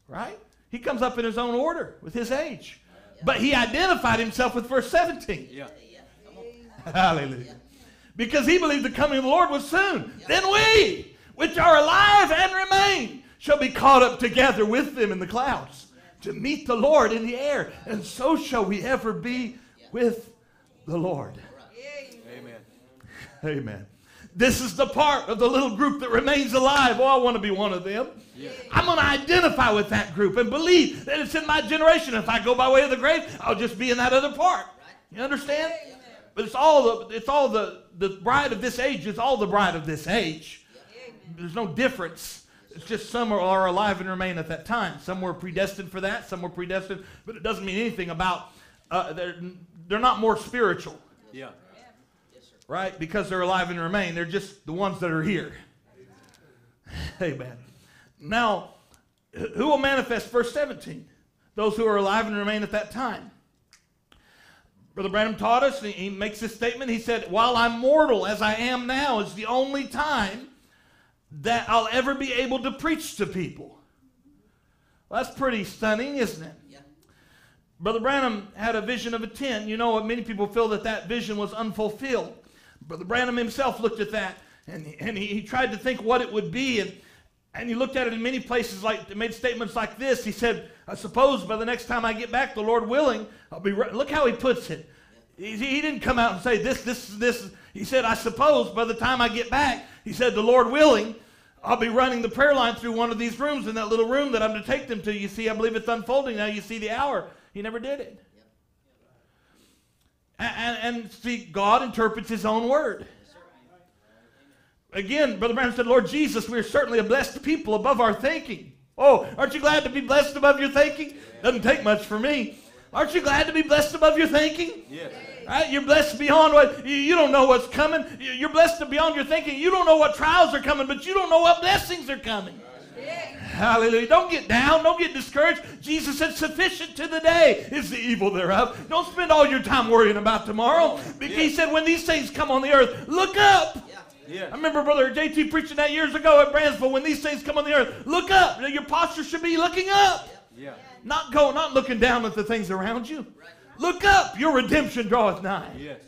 right? He comes up in his own order with his age. But he identified himself with verse 17. Yeah. Yeah, come on. Hallelujah. Because he believed the coming of the Lord was soon. Then we, which are alive and remain, shall be caught up together with them in the clouds to meet the Lord in the air. And so shall we ever be with the Lord. Amen. Amen. This is the part of the little group that remains alive. Oh, I want to be one of them. Yeah. I'm going to identify with that group and believe that it's in my generation. If I go by way of the grave, I'll just be in that other part. You understand? But it's all the it's all the the bride of this age is all the bride of this age. There's no difference. It's just some are, are alive and remain at that time. Some were predestined for that. Some were predestined, but it doesn't mean anything about. Uh, they're they're not more spiritual, Yeah. Right? Because they're alive and remain. They're just the ones that are here. Amen. Now, who will manifest? Verse 17. Those who are alive and remain at that time. Brother Branham taught us, and he makes this statement. He said, While I'm mortal as I am now, is the only time that I'll ever be able to preach to people. Well, that's pretty stunning, isn't it? Yeah. Brother Branham had a vision of a tent. You know what? Many people feel that that vision was unfulfilled. Brother Branham himself looked at that and, and he, he tried to think what it would be. And, and he looked at it in many places, like made statements like this. He said, I suppose by the next time I get back, the Lord willing, I'll be re-. Look how he puts it. He, he didn't come out and say this, this, this. He said, I suppose by the time I get back, he said, the Lord willing, I'll be running the prayer line through one of these rooms in that little room that I'm to take them to. You see, I believe it's unfolding now. You see the hour. He never did it. And, and, see, God interprets his own word. Again, Brother Branham said, Lord Jesus, we are certainly a blessed people above our thinking. Oh, aren't you glad to be blessed above your thinking? Doesn't take much for me. Aren't you glad to be blessed above your thinking? Yes. Right? You're blessed beyond what you, you don't know what's coming. You- You're blessed beyond your thinking. You don't know what trials are coming, but you don't know what blessings are coming. Hallelujah. Don't get down. Don't get discouraged. Jesus said, sufficient to the day is the evil thereof. Don't spend all your time worrying about tomorrow. Because he said, when these things come on the earth, look up. Yeah. Yeah. I remember Brother JT preaching that years ago at Bransville. When these things come on the earth, look up. Your posture should be looking up. Yeah. Not go, not looking down at the things around you. Look up. Your redemption draweth nigh. Yes.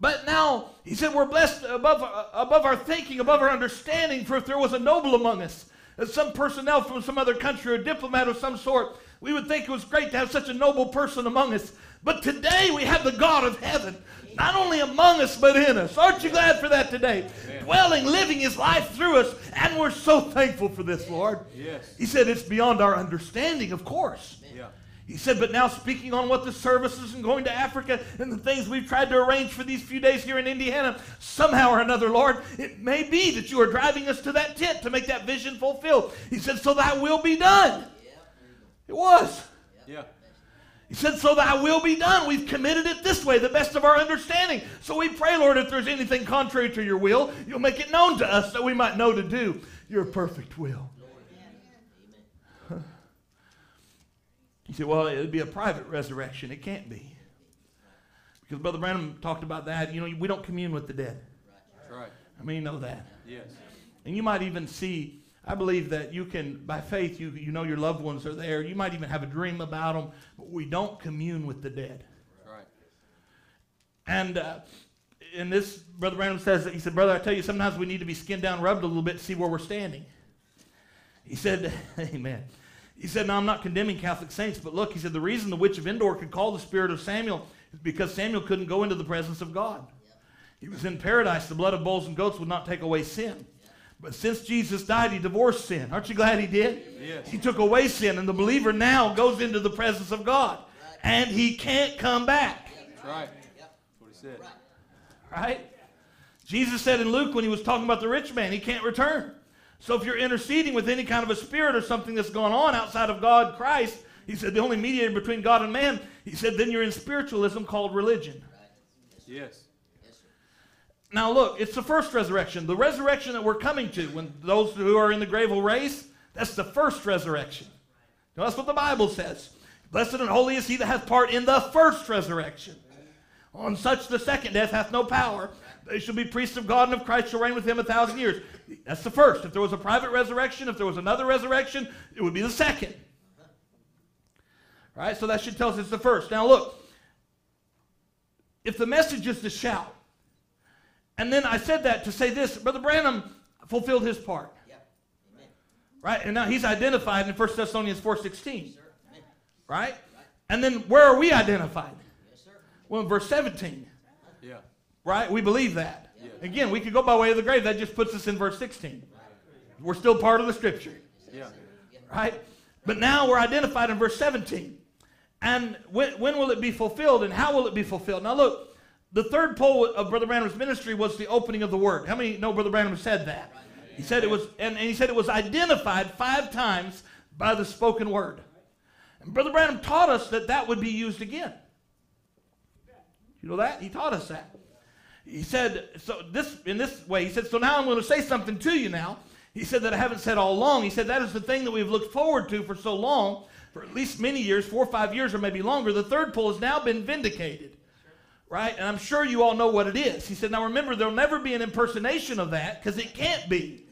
But now he said we're blessed above, above our thinking, above our understanding. For if there was a noble among us, some personnel from some other country or a diplomat of some sort, we would think it was great to have such a noble person among us. But today we have the God of heaven, not only among us, but in us. Aren't you glad for that today? Dwelling, living his life through us, and we're so thankful for this, Lord. Yes. He said it's beyond our understanding, of course. Yeah. He said, but now speaking on what the services and going to Africa and the things we've tried to arrange for these few days here in Indiana, somehow or another, Lord, it may be that you are driving us to that tent to make that vision fulfilled. He said, so thy will be done. It was. Yeah. He said, so thy will be done. We've committed it this way, the best of our understanding. So we pray, Lord, if there's anything contrary to your will, you'll make it known to us that we might know to do your perfect will. He said, well, it would be a private resurrection. It can't be. Because Brother Branham talked about that. You know, we don't commune with the dead. That's right. I mean, you know that. Yes. And you might even see, I believe that you can, by faith, you, you know your loved ones are there. You might even have a dream about them, but we don't commune with the dead. That's right. And uh, in this, Brother Branham says, he said, Brother, I tell you, sometimes we need to be skinned down, rubbed a little bit to see where we're standing. He said, Amen. He said, Now I'm not condemning Catholic saints, but look, he said, the reason the witch of Endor could call the spirit of Samuel is because Samuel couldn't go into the presence of God. He was in paradise. The blood of bulls and goats would not take away sin. But since Jesus died, he divorced sin. Aren't you glad he did? Yes. He took away sin, and the believer now goes into the presence of God. And he can't come back. That's right. That's what he said. Right? Jesus said in Luke when he was talking about the rich man, he can't return. So if you're interceding with any kind of a spirit or something that's going on outside of God, Christ, he said the only mediator between God and man, he said then you're in spiritualism called religion. Yes. Now look, it's the first resurrection. The resurrection that we're coming to, when those who are in the grave will raise, that's the first resurrection. Now, that's what the Bible says. Blessed and holy is he that hath part in the first resurrection. On such the second death hath no power. They shall be priests of God and of Christ shall reign with him a thousand years. That's the first. If there was a private resurrection, if there was another resurrection, it would be the second. Right? So that should tell us it's the first. Now look, if the message is to shout, and then I said that to say this, Brother Branham fulfilled his part. Yeah. Right? And now he's identified in 1 Thessalonians 4.16. Sir. Right? And then where are we identified? Well, in verse 17. Yeah. Right? We believe that. Yeah. Again, we could go by way of the grave. That just puts us in verse 16. We're still part of the scripture. Yeah. Right? But now we're identified in verse 17. And when, when will it be fulfilled and how will it be fulfilled? Now look, the third pole of Brother Branham's ministry was the opening of the word. How many know Brother Branham said that? He said it was, and, and he said it was identified five times by the spoken word. And Brother Branham taught us that that would be used again. You know that? He taught us that. He said, so this in this way, he said, so now I'm going to say something to you now. He said that I haven't said all along. He said that is the thing that we've looked forward to for so long, for at least many years, four or five years or maybe longer. The third pole has now been vindicated. Right? And I'm sure you all know what it is. He said, now remember, there'll never be an impersonation of that because it can't be.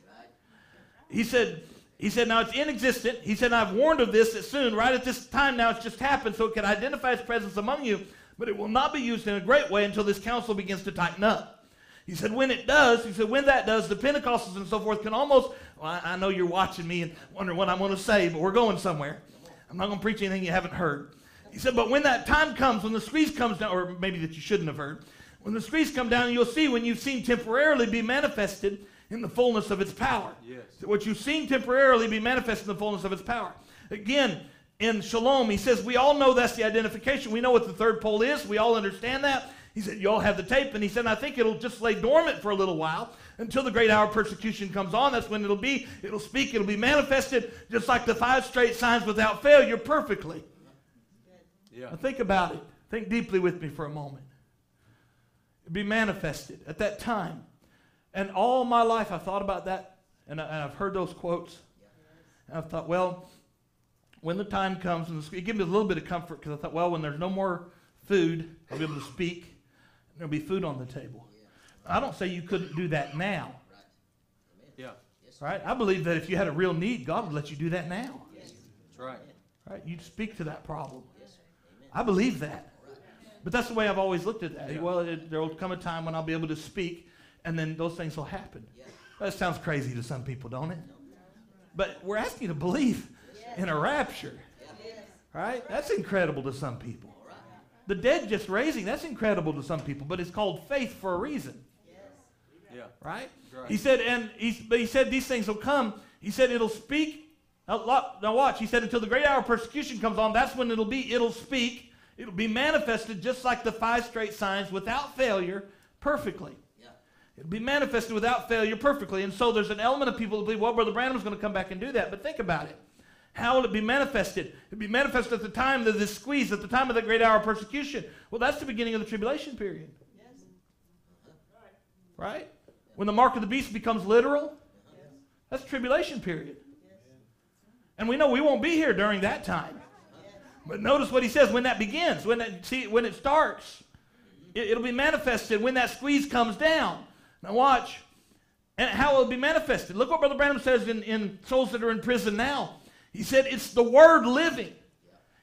He said, he said, now it's inexistent. He said, I've warned of this that soon, right at this time now, it's just happened, so it can identify its presence among you, but it will not be used in a great way until this council begins to tighten up. He said, when it does, he said, when that does, the Pentecostals and so forth can almost, well, I, I know you're watching me and wondering what I'm going to say, but we're going somewhere. I'm not going to preach anything you haven't heard. He said, but when that time comes, when the squeeze comes down, or maybe that you shouldn't have heard, when the squeeze come down, you'll see when you've seen temporarily be manifested in the fullness of its power. Yes. So what you've seen temporarily be manifested in the fullness of its power. Again, in Shalom, he says, we all know that's the identification. We know what the third pole is. We all understand that. He said, you all have the tape. And he said, I think it'll just lay dormant for a little while until the great hour of persecution comes on. That's when it'll be, it'll speak, it'll be manifested, just like the five straight signs without failure perfectly. Yeah. Now think about it. Think deeply with me for a moment. It'll be manifested at that time. And all my life I've thought about that, and, I, have heard those quotes. And I've thought, well, when the time comes, and it gave me a little bit of comfort because I thought, well, when there's no more food, I'll be able to speak, and there'll be food on the table. I don't say you couldn't do that now, Yeah. right? I believe that if you had a real need, God would let you do that now, That's right. right? You'd speak to that problem. I believe that. But that's the way I've always looked at that. Well, it, there will come a time when I'll be able to speak, and then those things will happen. That sounds crazy to some people, don't it? But we're asking you to believe in a rapture, right? That's incredible to some people. The dead just raising, that's incredible to some people, but it's called faith for a reason, Yeah. right? Right. He said, and he, but he said these things will come. He said it'll speak. Now, now watch. He said until the great hour of persecution comes on, that's when it'll be. It'll speak. It'll be manifested just like the five straight signs without failure, perfectly. Yeah. It'll be manifested without failure perfectly. And so there's an element of people that believe, well, Brother Branham's going to come back and do that. But think about it. How will it be manifested? It'll be manifested at the time of this squeeze, at the time of the great hour of persecution. Well, that's the beginning of the tribulation period. Right? When the mark of the beast becomes literal, that's tribulation period. And we know we won't be here during that time. But notice what he says when that begins, when that, see when it starts. It, it'll be manifested when that squeeze comes down. Now watch. And how will it be manifested? Look what Brother Branham says in, in Souls That Are in Prison Now. He said, It's the Word living.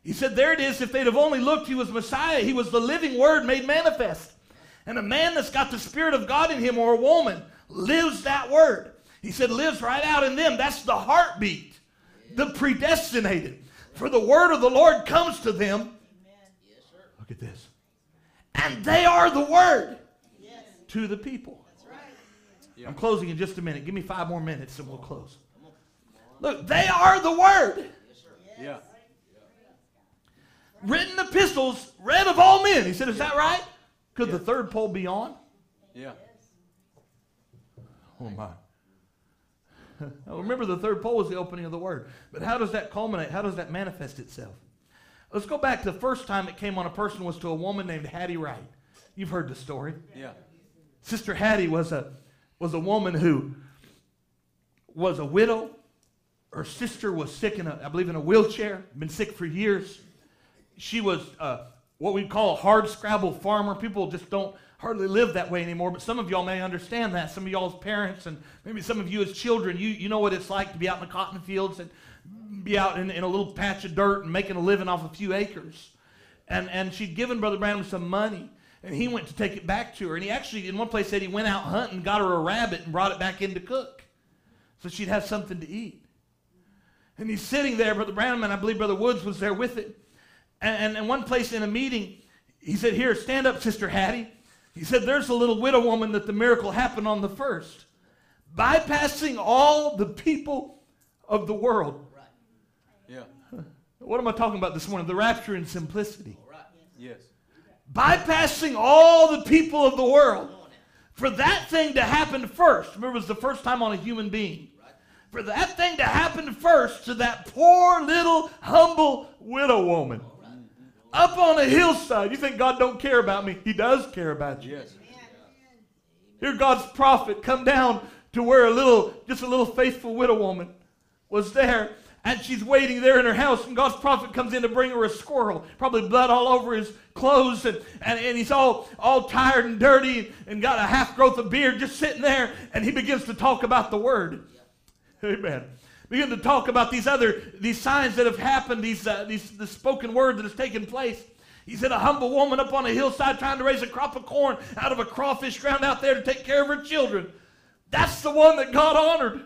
He said, There it is. If they'd have only looked, He was Messiah. He was the living Word made manifest. And a man that's got the Spirit of God in him or a woman lives that Word. He said, lives right out in them. That's the heartbeat, the predestinated. For the Word of the Lord comes to them. Look at this. And they are the Word to the people. I'm closing in just a minute. Give me five more minutes and we'll close. Look, they are the Word. Yeah. Written epistles read of all men. He said, Is that right? Could the third pole be on? Yeah. Oh, my. Now, remember, the third pole was the opening of the Word. But how does that culminate? How does that manifest itself? Let's go back to the first time it came on a person was to a woman named Hattie Wright. You've heard the story. Yeah. Sister Hattie was a, was a woman who was a widow. Her sister was sick in a, I believe, in a wheelchair, been sick for years. She was uh, what we call a hard scrabble farmer. People just don't hardly live that way anymore, but some of y'all may understand that. Some of y'all as parents and maybe some of you as children, you, you know what it's like to be out in the cotton fields and be out in, in a little patch of dirt and making a living off a few acres. And, and she'd given Brother Branham some money, and he went to take it back to her. And he actually, in one place, said he went out hunting, got her a rabbit, and brought it back in to cook. So she'd have something to eat. And he's sitting there, Brother Branham, and I believe Brother Woods was there with it. And, and in one place in a meeting, he said, Here, stand up, Sister Hattie. He said, There's a little widow woman that the miracle happened on the first. Bypassing all the people of the world. Right. Yeah. What am I talking about this morning? The rapture and simplicity. All right. Yes. Bypassing all the people of the world. For that thing to happen first, remember, it was the first time on a human being. For that thing to happen first to that poor little humble widow woman up on a hillside. You think God don't care about me? He does care about you. Yes. Here God's prophet come down to where a little, just a little faithful widow woman was there. And she's waiting there in her house, and God's prophet comes in to bring her a squirrel, probably blood all over his clothes, and, and, and he's all, all tired and dirty and got a half growth of beard just sitting there, and he begins to talk about the word. Amen. Begin to talk about these other these signs that have happened, these uh, these the spoken word that has taken place. He said, a humble woman up on a hillside trying to raise a crop of corn out of a crawfish ground out there to take care of her children. That's the one that God honored.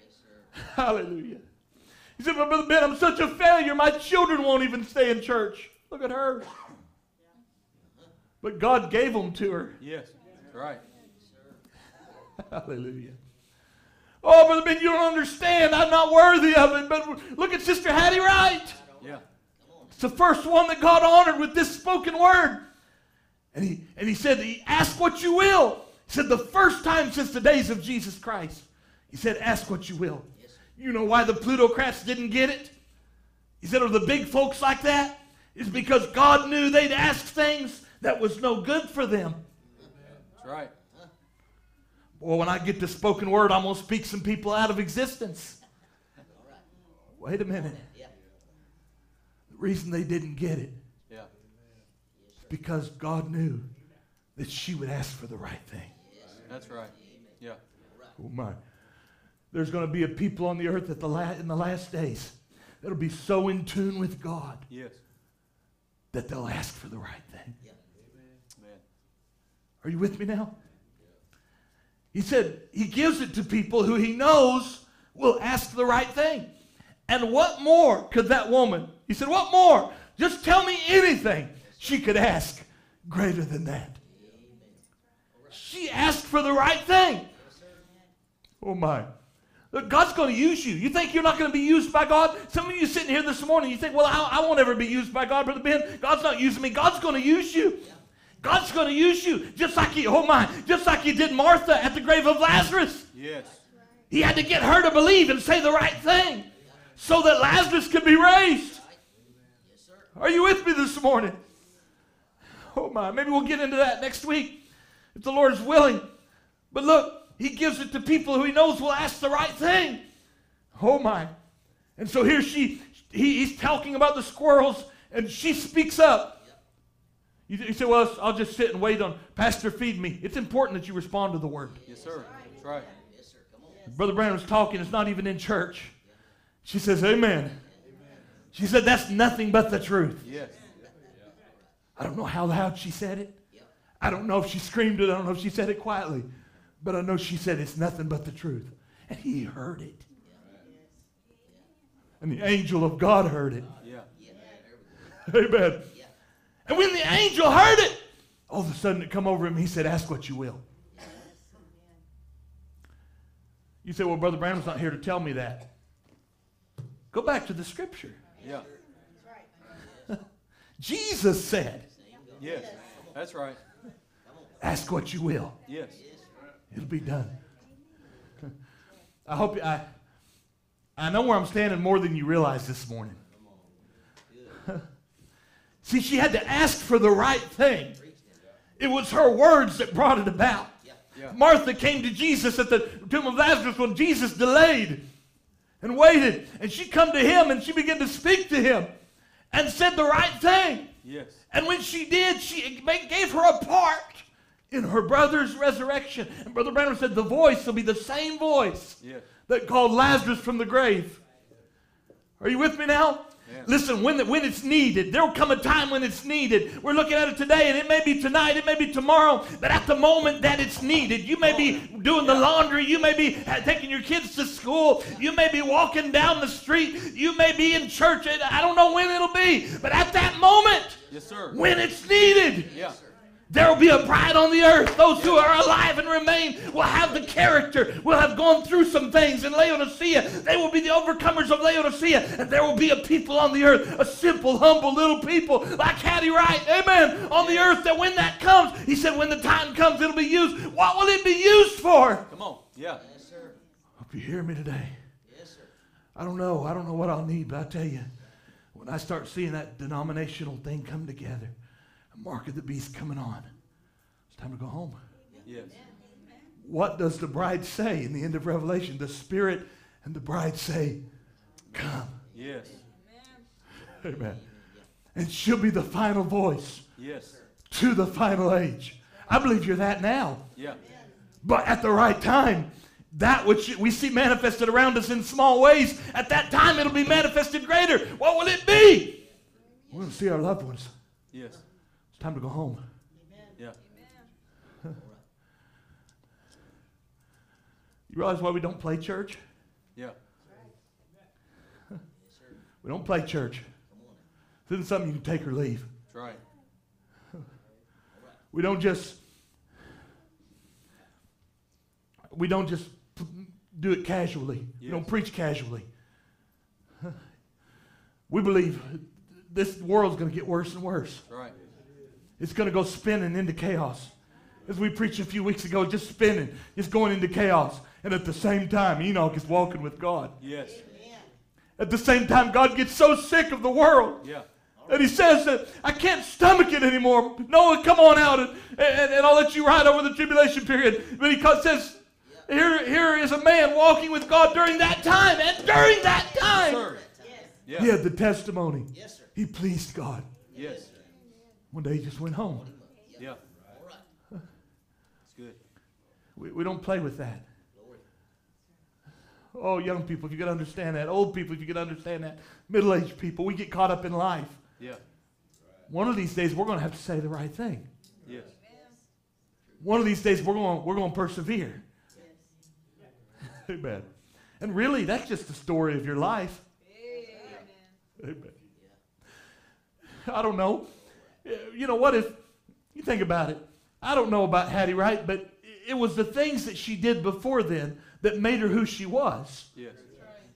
Hallelujah. He said, but Brother Ben, I'm such a failure. My children won't even stay in church. Look at her. But God gave them to her. Yes. Right. Hallelujah. Oh, Brother Ben, you don't understand. I'm not worthy of it. But look at Sister Hattie Wright. Yeah. It's the first one that God honored with this spoken word. And he, and he said, Ask what you will. He said, The first time since the days of Jesus Christ. He said, Ask what you will. You know why the plutocrats didn't get it? He said, Are the big folks like that? It's because God knew they'd ask things that was no good for them. That's right. Well, when I get the spoken word, I'm going to speak some people out of existence. All right. Wait a minute. The reason they didn't get it Yeah. because God knew that she would ask for the right thing. That's right. Yeah. Oh my. There's going to be a people on the earth at the la- in the last days that'll be so in tune with God Yes. that they'll ask for the right thing. Man. Are you with me now? He said he gives it to people who he knows will ask the right thing. And what more could that woman? He said, What more? Just tell me anything. she could ask greater than that. She asked for the right thing. Oh my. Look, God's going to use you. You think you're not going to be used by God? Some of you sitting here this morning, you think, well, I, I won't ever be used by God, Brother Ben. God's not using me. God's going to use you. God's going to use you just like he, oh my, just like he did Martha at the grave of Lazarus. Yes. He had to get her to believe and say the right thing so that Lazarus could be raised. Yes, sir. Are you with me this morning? Oh my, maybe we'll get into that next week if the Lord is willing. But look, he gives it to people who he knows will ask the right thing. Oh my. And so here she he, he's talking about the squirrels and she speaks up. You, you say, well, I'll just sit and wait on Pastor feed me. It's important that you respond to the word. Yes, sir. That's right. Yes, sir. Come on. Brother Brown was talking, it's not even in church. She says, Amen. She said, That's nothing but the truth. Yes. I don't know how loud she said it. Yep. I don't know if she screamed it. I don't know if she said it quietly. But I know she said it's nothing but the truth. And he heard it. And the angel of God heard it. Yeah. Yeah. There we. Amen. And when the angel heard it, all of a sudden it come over him. He said, Ask what you will. You say, Well, Brother Branham's not here to tell me that. Go back to the scripture. Yeah. Jesus said, Yes. That's right. Ask what you will. Yes. It'll be done. I hope I I know where I'm standing more than you realize this morning. See, she had to ask for the right thing. It was her words that brought it about. Martha came to Jesus at the tomb of Lazarus when Jesus delayed and waited. And she come to him and she began to speak to him and said the right thing. Yes. And when she did, she gave her a part in her brother's resurrection. And Brother Branham said the voice will be the same voice Yes. that called Lazarus from the grave. Are you with me now? Listen, when, the, when it's needed, there will come a time when it's needed. We're looking at it today, and it may be tonight, it may be tomorrow, but at the moment that it's needed, you may be doing the laundry, you may be taking your kids to school, you may be walking down the street, you may be in church. and I don't know when it'll be, but at that moment, Yes, sir. when it's needed, Yeah. There will be a bride on the earth. Those who are alive and remain will have the character, will have gone through some things in Laodicea. They will be the overcomers of Laodicea. And there will be a people on the earth, a simple, humble little people like Hattie Wright, amen, on the earth that when that comes, he said, when the time comes, it'll be used. What will it be used for? Come on. Yeah. Yes, sir. Hope you hear me today. Yes, sir. I don't know. I don't know what I'll need, but I tell you, when I start seeing that denominational thing come together, a mark of the beast coming on, it's time to go home. Yes. What does the bride say in the end of Revelation? The Spirit and the bride say, Come. Yes. Amen. Amen. And she'll be the final voice Yes. to the final age. I believe you're that now. Yeah. But at the right time, that which we see manifested around us in small ways, at that time it'll be manifested greater. What will it be? We're going to see our loved ones. Yes. It's time to go home. Yeah. You realize why we don't play church? Yeah. We don't play church. This isn't something you can take or leave. That's right. We don't just we don't just p- do it casually. We don't preach casually. We believe this world's going to get worse and worse. That's right. It's going to go spinning into chaos. As we preached a few weeks ago, just spinning, just going into chaos. And at the same time, Enoch is walking with God. Yes. At the same time, God gets so sick of the world Yeah. And he says that I can't stomach it anymore. Noah, come on out and, and, and I'll let you ride over the tribulation period. But he says, here, here is a man walking with God during that time. And during that time, Sir. Yeah. he had the testimony. Yes, sir. He pleased God. Yes. One day he just went home. Yeah. All right. It's good. We, we don't play with that. Oh, young people, if you could understand that. Old people, if you could understand that. Middle aged people, we get caught up in life. Yeah. One of these days, we're going to have to say the right thing. Yes. One of these days, we're going, we're going to persevere. Amen. And really, that's just the story of your life. Amen. I don't know. You know, what if, you think about it. I don't know about Hattie Wright, but it was the things that she did before then that made her who she was. Yes.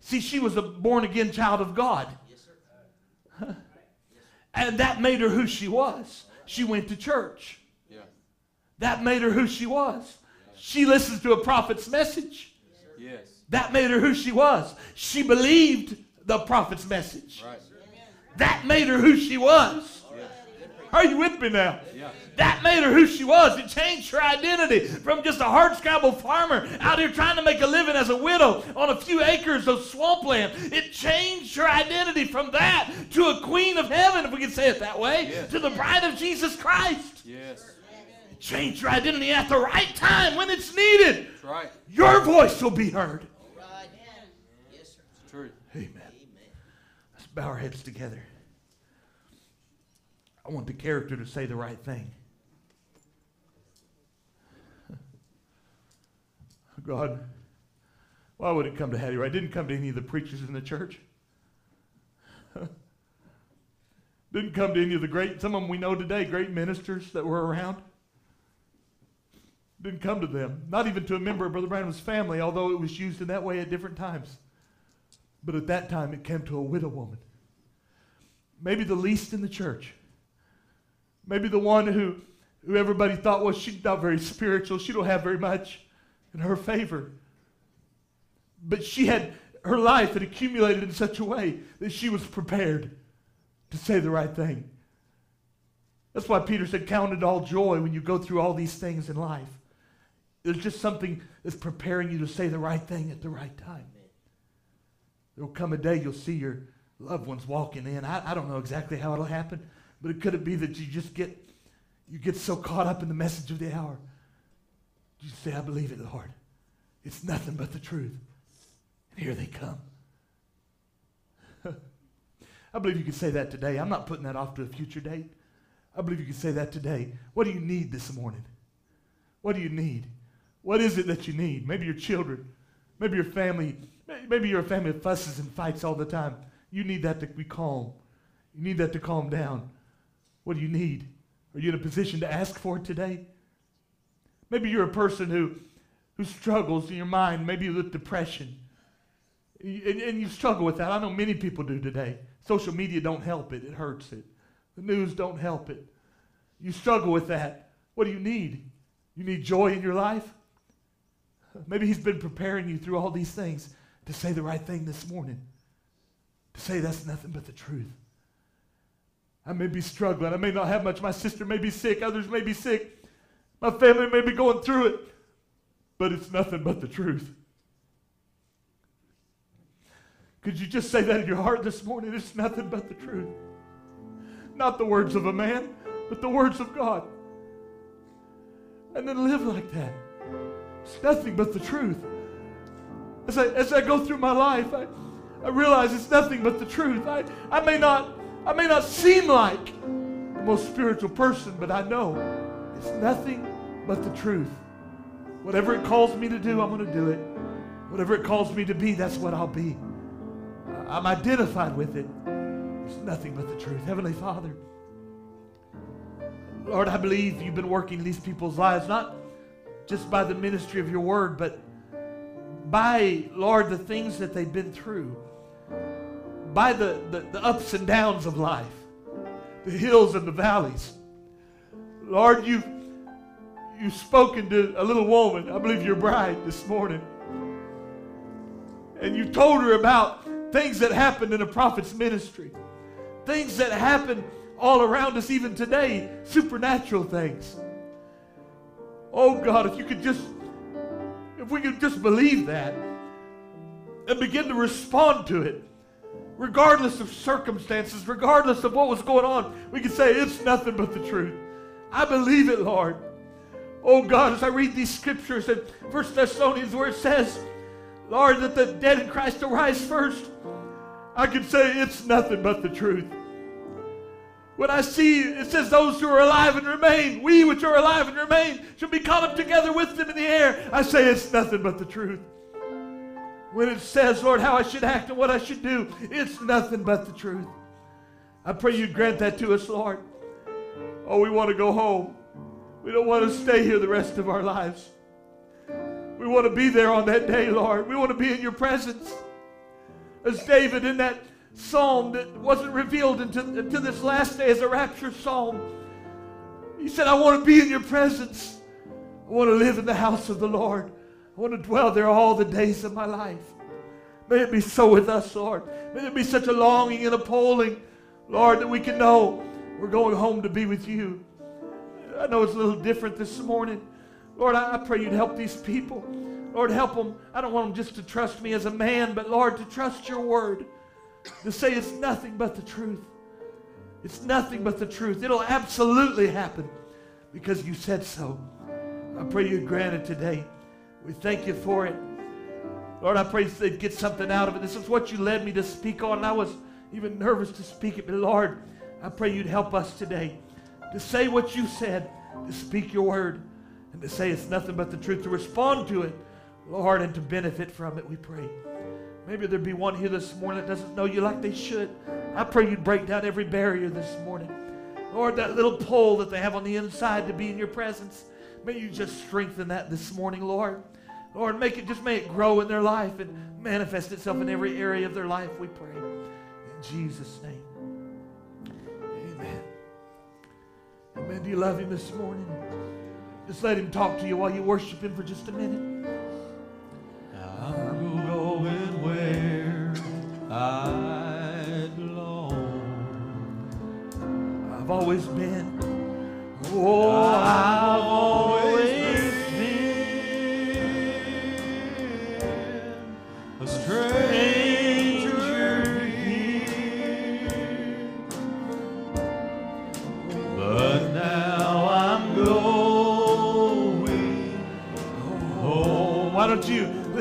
See, she was a born again child of God. Yes. And that made her who she was. She went to church. Yeah. That made her who she was. She listened to a prophet's message. Yes. That made her who she was. She believed the prophet's message. Right. That made her who she was. Yes. Are you with me now? Yeah. That made her who she was. It changed her identity from just a hardscrabble farmer out here trying to make a living as a widow on a few acres of swampland. It changed her identity from that to a queen of heaven, if we can say it that way, Yes. to the bride of Jesus Christ. Yes. It changed her identity at the right time when it's needed. That's right. Your voice will be heard. All right. Yes, sir. It's true. Amen. Amen. Let's bow our heads together. I want the character to say the right thing. God, why would it come to Hattie? Right? It didn't come to any of the preachers in the church. didn't come to any of the great, some of them we know today, great ministers that were around. Didn't come to them. Not even to a member of Brother Branham's family, although it was used in that way at different times. But at that time, it came to a widow woman. Maybe the least in the church. Maybe the one who, who everybody thought, well, she's not very spiritual. She don't have very much in her favor. But she had, her life had accumulated in such a way that she was prepared to say the right thing. That's why Peter said, count it all joy when you go through all these things in life. There's just something that's preparing you to say the right thing at the right time. There'll come a day you'll see your loved ones walking in. I, I don't know exactly how it'll happen, but it could it be that you just get you get so caught up in the message of the hour. You say, I believe it, Lord. It's nothing but the truth. And here they come. I believe you can say that today. I'm not putting that off to a future date. I believe you can say that today. What do you need this morning? What do you need? What is it that you need? Maybe your children. Maybe your family. Maybe you're a family fusses and fights all the time. You need that to be calm. You need that to calm down. What do you need? Are you in a position to ask for it today? Maybe you're a person who, who struggles in your mind, maybe with depression. And, and you struggle with that. I know many people do today. Social media don't help it. It hurts it. The news don't help it. You struggle with that. What do you need? You need joy in your life? Maybe he's been preparing you through all these things to say the right thing this morning. To say that's nothing but the truth. I may be struggling. I may not have much. My sister may be sick. Others may be sick. My family may be going through it. But it's nothing but the truth. Could you just say that in your heart this morning? It's nothing but the truth. Not the words of a man, but the words of God. And then live like that. It's nothing but the truth. As I, as I go through my life, I, I realize it's nothing but the truth. I, I, may not, I may not seem like the most spiritual person, but I know it's nothing but the truth. Whatever it calls me to do, I'm going to do it. Whatever it calls me to be, that's what I'll be. I'm identified with it. It's nothing but the truth. Heavenly Father, Lord, I believe you've been working in these people's lives, not just by the ministry of your word, but by, Lord, the things that they've been through, by the, the, the ups and downs of life, the hills and the valleys. Lord, you've, you've spoken to a little woman, I believe your bride, this morning. And you told her about things that happened in a prophet's ministry, things that happen all around us even today, supernatural things. Oh God, if you could just, if we could just believe that and begin to respond to it, regardless of circumstances, regardless of what was going on, we could say it's nothing but the truth. I believe it, Lord. Oh God, as I read these scriptures in 1 Thessalonians where it says, Lord, that the dead in Christ will rise first, I can say it's nothing but the truth. When I see it says those who are alive and remain, we which are alive and remain, shall be caught up together with them in the air. I say it's nothing but the truth. When it says, Lord, how I should act and what I should do, it's nothing but the truth. I pray you grant that to us, Lord. Oh, we want to go home. We don't want to stay here the rest of our lives. We want to be there on that day, Lord. We want to be in your presence. As David in that psalm that wasn't revealed until, until this last day as a rapture psalm, he said, I want to be in your presence. I want to live in the house of the Lord. I want to dwell there all the days of my life. May it be so with us, Lord. May there be such a longing and a polling, Lord, that we can know we're going home to be with you. I know it's a little different this morning. Lord, I pray you'd help these people. Lord, help them. I don't want them just to trust me as a man, but Lord, to trust your word, to say it's nothing but the truth. It's nothing but the truth. It'll absolutely happen because you said so. I pray you'd grant it today. We thank you for it. Lord, I pray they'd get something out of it. This is what you led me to speak on, I was even nervous to speak it. But Lord, I pray you'd help us today to say what you said, to speak your word, and to say it's nothing but the truth, to respond to it, Lord, and to benefit from it, we pray. Maybe there'd be one here this morning that doesn't know you like they should. I pray you'd break down every barrier this morning. Lord, that little pull that they have on the inside to be in your presence, may you just strengthen that this morning, Lord. Lord, make it just may it grow in their life and manifest itself in every area of their life, we pray. In Jesus' name. Amen. Amen. Do you love him this morning? Just let him talk to you while you worship him for just a minute. I'm going where I belong. I've always been. Oh, I've always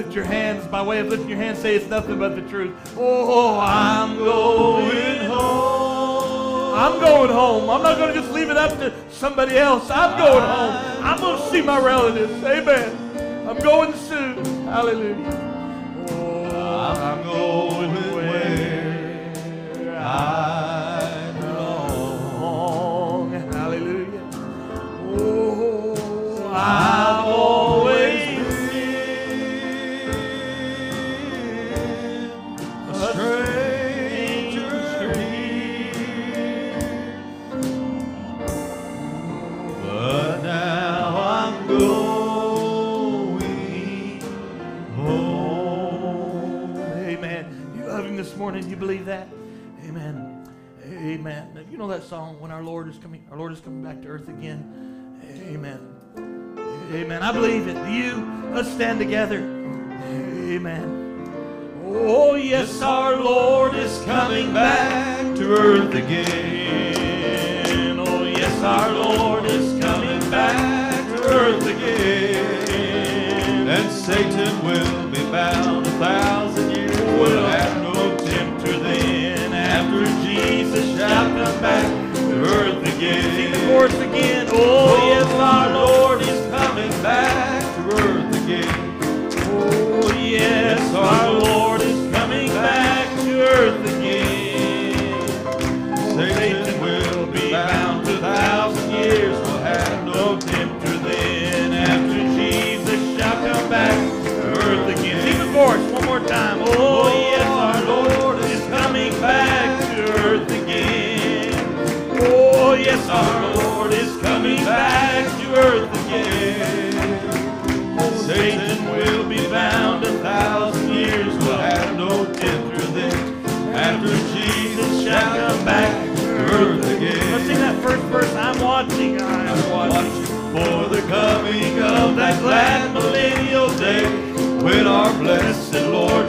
lift your hands by way of lifting your hands? Say it's nothing but the truth. Oh, I'm going home. I'm going home. I'm not going to just leave it up to somebody else. I'm going home. I'm going to see my relatives. Amen. I'm going soon. Hallelujah. You believe that? Amen. Amen. You know that song, When Our Lord is Coming, Our Lord is Coming Back to Earth Again. Amen. Amen. I believe it. You? Let's stand together. Amen. Oh, yes, our Lord is coming back to earth again. Oh, yes, our Lord is coming back to earth again. And Satan will be bound thousand back to earth again. Sing the chorus again. Oh, yes, our Lord is coming back to earth again. Oh, yes, our Lord back to earth again. Satan will be bound a thousand years. Will have no tempter then. After Jesus shall come back to earth again. Let's sing that first verse. I'm watching. I'm watching for the coming of that glad millennial day when our blessed Lord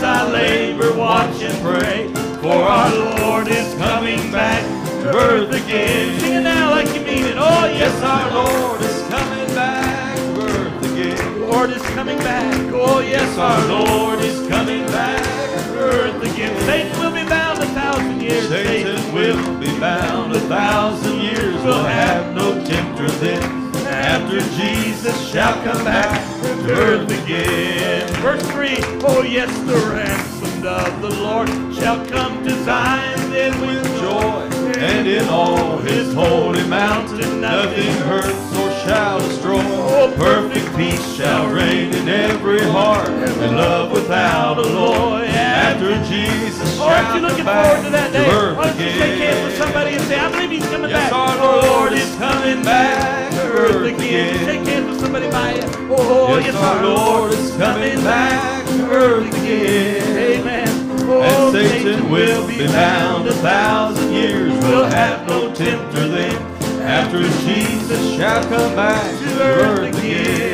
as I labor, watch, and pray. For our Lord is coming back to earth again. Sing it now like you mean it. Oh, yes, our Lord is coming back to earth again. Lord is coming back. Oh, yes, our Lord is coming back to earth again. Satan will be bound a thousand years. Satan will be bound a thousand years. We'll have no tempter then. After Jesus shall come back earth again. Verse 3. Oh, yes, the ransom of the Lord shall come to Zion, then with joy. And in all his holy mountain, nothing hurts or shall destroy. Oh, Perfect peace shall reign in every heart, and love without alloy. After Jesus aren't shall you looking come back forward to that day? earth Why don't you shake hands with somebody and say, I believe he's coming Yes, back. our Lord is coming back to earth again. Shake hands somebody by you. Oh, oh, Yes, our Lord is coming back to earth again. Amen. Oh, And Satan will be bound a thousand years. We'll have no tempter then. After Jesus shall come back to earth again.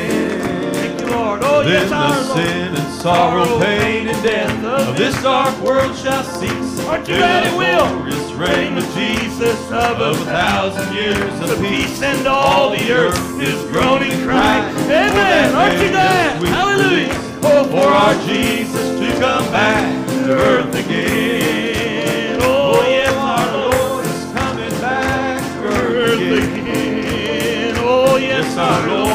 Lord. Oh, Then yes, our the Lord. sin and sorrow, oh, pain and death of this dark world shall cease. Aren't you glad it will? glorious reign of Jesus of a thousand years of peace and all the earth is groaning, crying. Amen. Aren't you glad? Hallelujah. Oh, For our Jesus to come back to earth again. Oh, oh yes, our Lord is coming back to earth again. Oh, yes, Yes, our Lord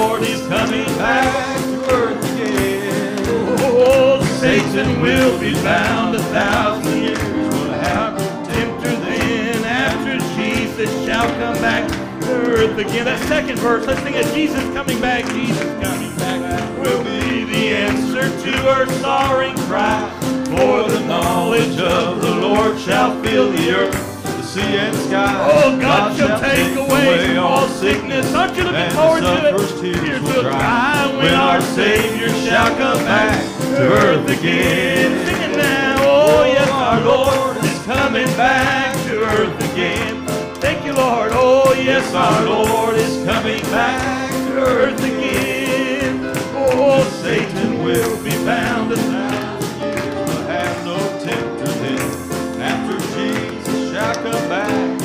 Satan will be bound a thousand years. We'll have tempter then after Jesus shall come back to earth again. That second verse, let's sing it. Jesus coming back, Jesus coming back will be the answer to our soaring cry. For the knowledge of the Lord shall fill the earth, the sea and sky. Oh, God shall take away all sickness. Aren't you looking and forward to it? tears Tears will will dry When our Savior shall come back to earth again. Sing it now. Oh, yes, our Lord is coming back to earth again. Thank you, Lord. Oh, yes, our Lord is coming back to earth again. Oh, Satan will be bound a thousand years, will have no tempter then. After Jesus shall come back,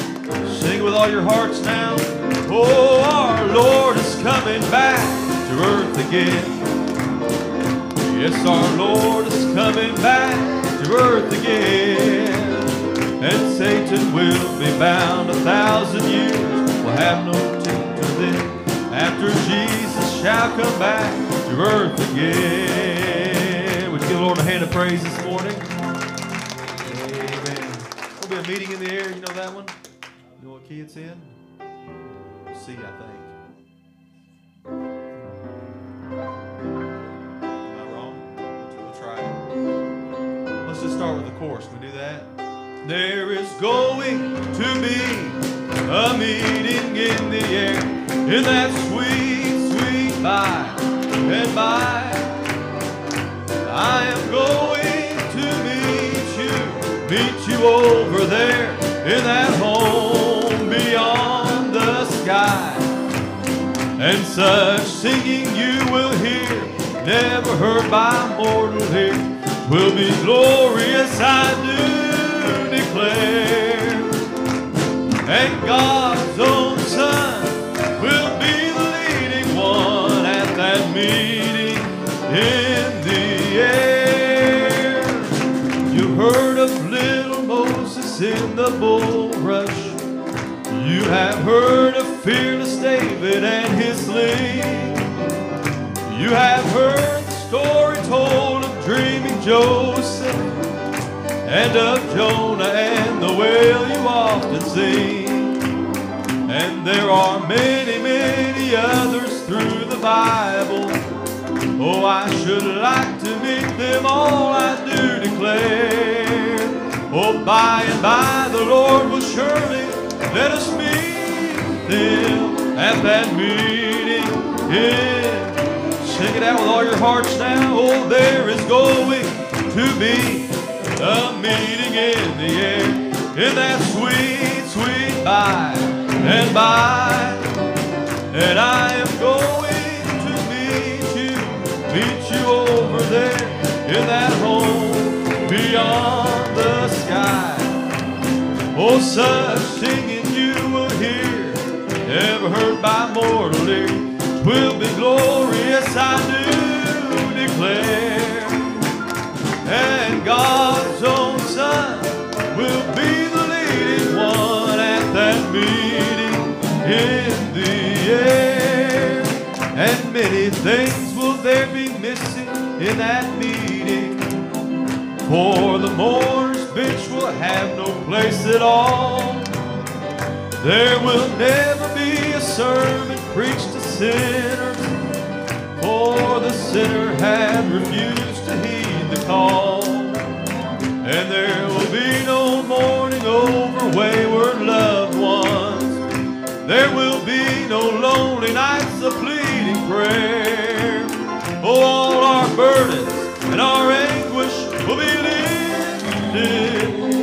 sing with all your hearts now. Oh, our Lord is coming back to earth again. Yes, our Lord is coming back to earth again. And Satan will be bound a thousand years, We'll have no tempter then. After Jesus shall come back to earth again. Would you give the Lord a hand of praise this morning? Amen. There'll be a meeting in the air. You know that one? You know what key it's in? C, I think. Start with the chorus. Can we do that? There is going to be a meeting in the air in that sweet, sweet by and by. I am going to meet you, meet you over there in that home beyond the sky. And such singing you will hear, never heard by mortal ear, will be glorious, I do declare. And God's own Son will be the leading one at that meeting in the air. You heard of little Moses in the bulrush. You have heard of fearless David and his sling. You have heard the story told of dreaming Joseph and of Jonah and the whale you often sing. And there are many, many others through the Bible. Oh, I should like to meet them all, I do declare. Oh, by and by the Lord will surely let us meet them at that meeting. Yeah. Sing it out with all your hearts now. Oh, there is going to be a meeting in the air in that sweet, sweet by and by. And I am going to meet you, meet you over there in that home beyond the sky. Oh, such singing you will hear, never heard by mortal ear, will be glorious, I do declare. In that meeting. For the mourner's bench will have no place at all. There will never be a sermon preached to sinners, for the sinner had refused to heed the call. And there will be no mourning over wayward loved ones. There will be no lonely nights of pleading prayer. Oh, all our burdens and our anguish will be lifted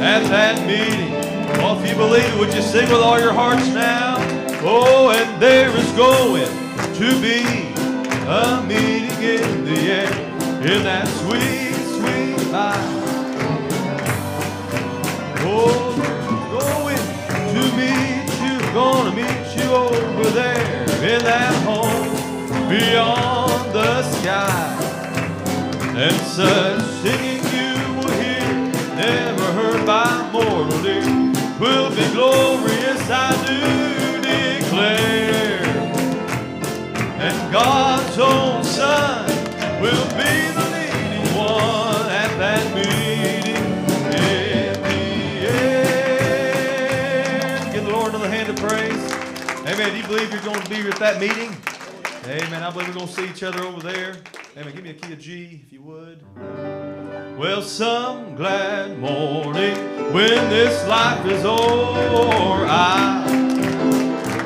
at that meeting. Oh, if you believe it, would you sing with all your hearts now? Oh, and there is going to be a meeting in the air in that sweet, sweet light. Oh, going to meet you, gonna meet you over there in that home beyond the sky. And such singing you will hear, never heard by mortal ear, will be glorious, I do declare. And God's own Son will be the leading one at that meeting in the air. Give the Lord another hand of praise. Amen. Do you believe you're going to be at that meeting? Amen. I believe we're going to see each other over there. Amen. Give me a key of G, if you would. Well, some glad morning when this life is o'er, I'm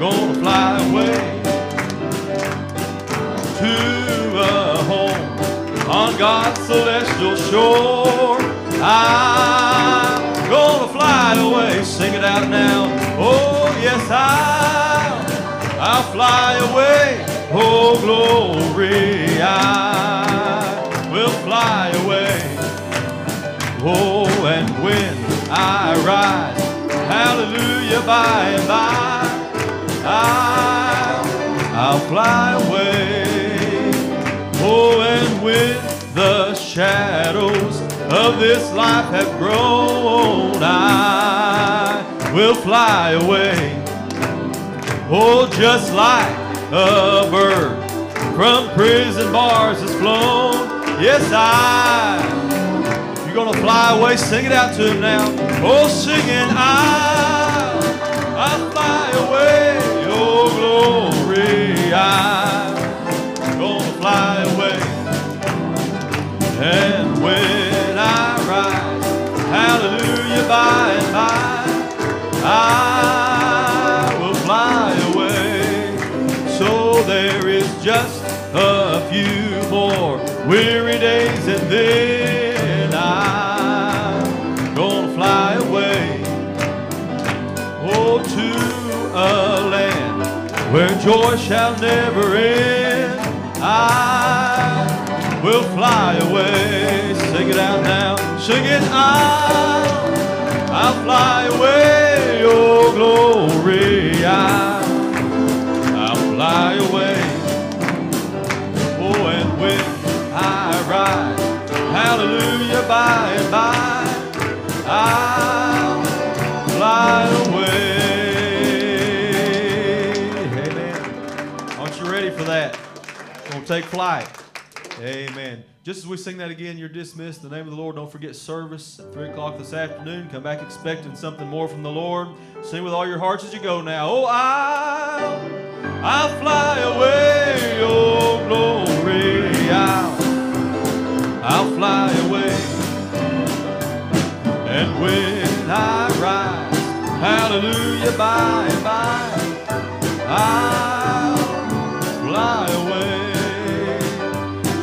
gonna fly away to a home on God's celestial shore. I'm gonna fly away. Sing it out now. Oh, yes, I'll, I'll fly away. Glory, I will fly away. Oh, and when I rise, hallelujah, by and by, I'll, I'll fly away. Oh, and when the shadows of this life have grown, I will fly away. Oh, just like a bird from prison bars has flown. Yes, I. You're gonna fly away, sing it out to him now. Oh, singing, I, I fly away. Oh, glory, I'm gonna fly away. And when I rise, hallelujah, by and by, I will fly away. So there is just a few more weary days, and then I'm gonna fly away. Oh, to a land where joy shall never end. I will fly away. Sing it out now. Sing it out. I'll fly away. Oh, glory. I, I'll fly away. Hallelujah, by and by, I'll fly away. Amen. Aren't you ready for that? Gonna take flight. Amen. Just as we sing that again, you're dismissed. In the name of the Lord, don't forget service at 3 o'clock this afternoon. Come back expecting something more from the Lord. Sing with all your hearts as you go now. Oh, I'll, I'll fly away. Oh, glory. I'll, I'll fly away. And when I rise, hallelujah, by and by, I'll fly away.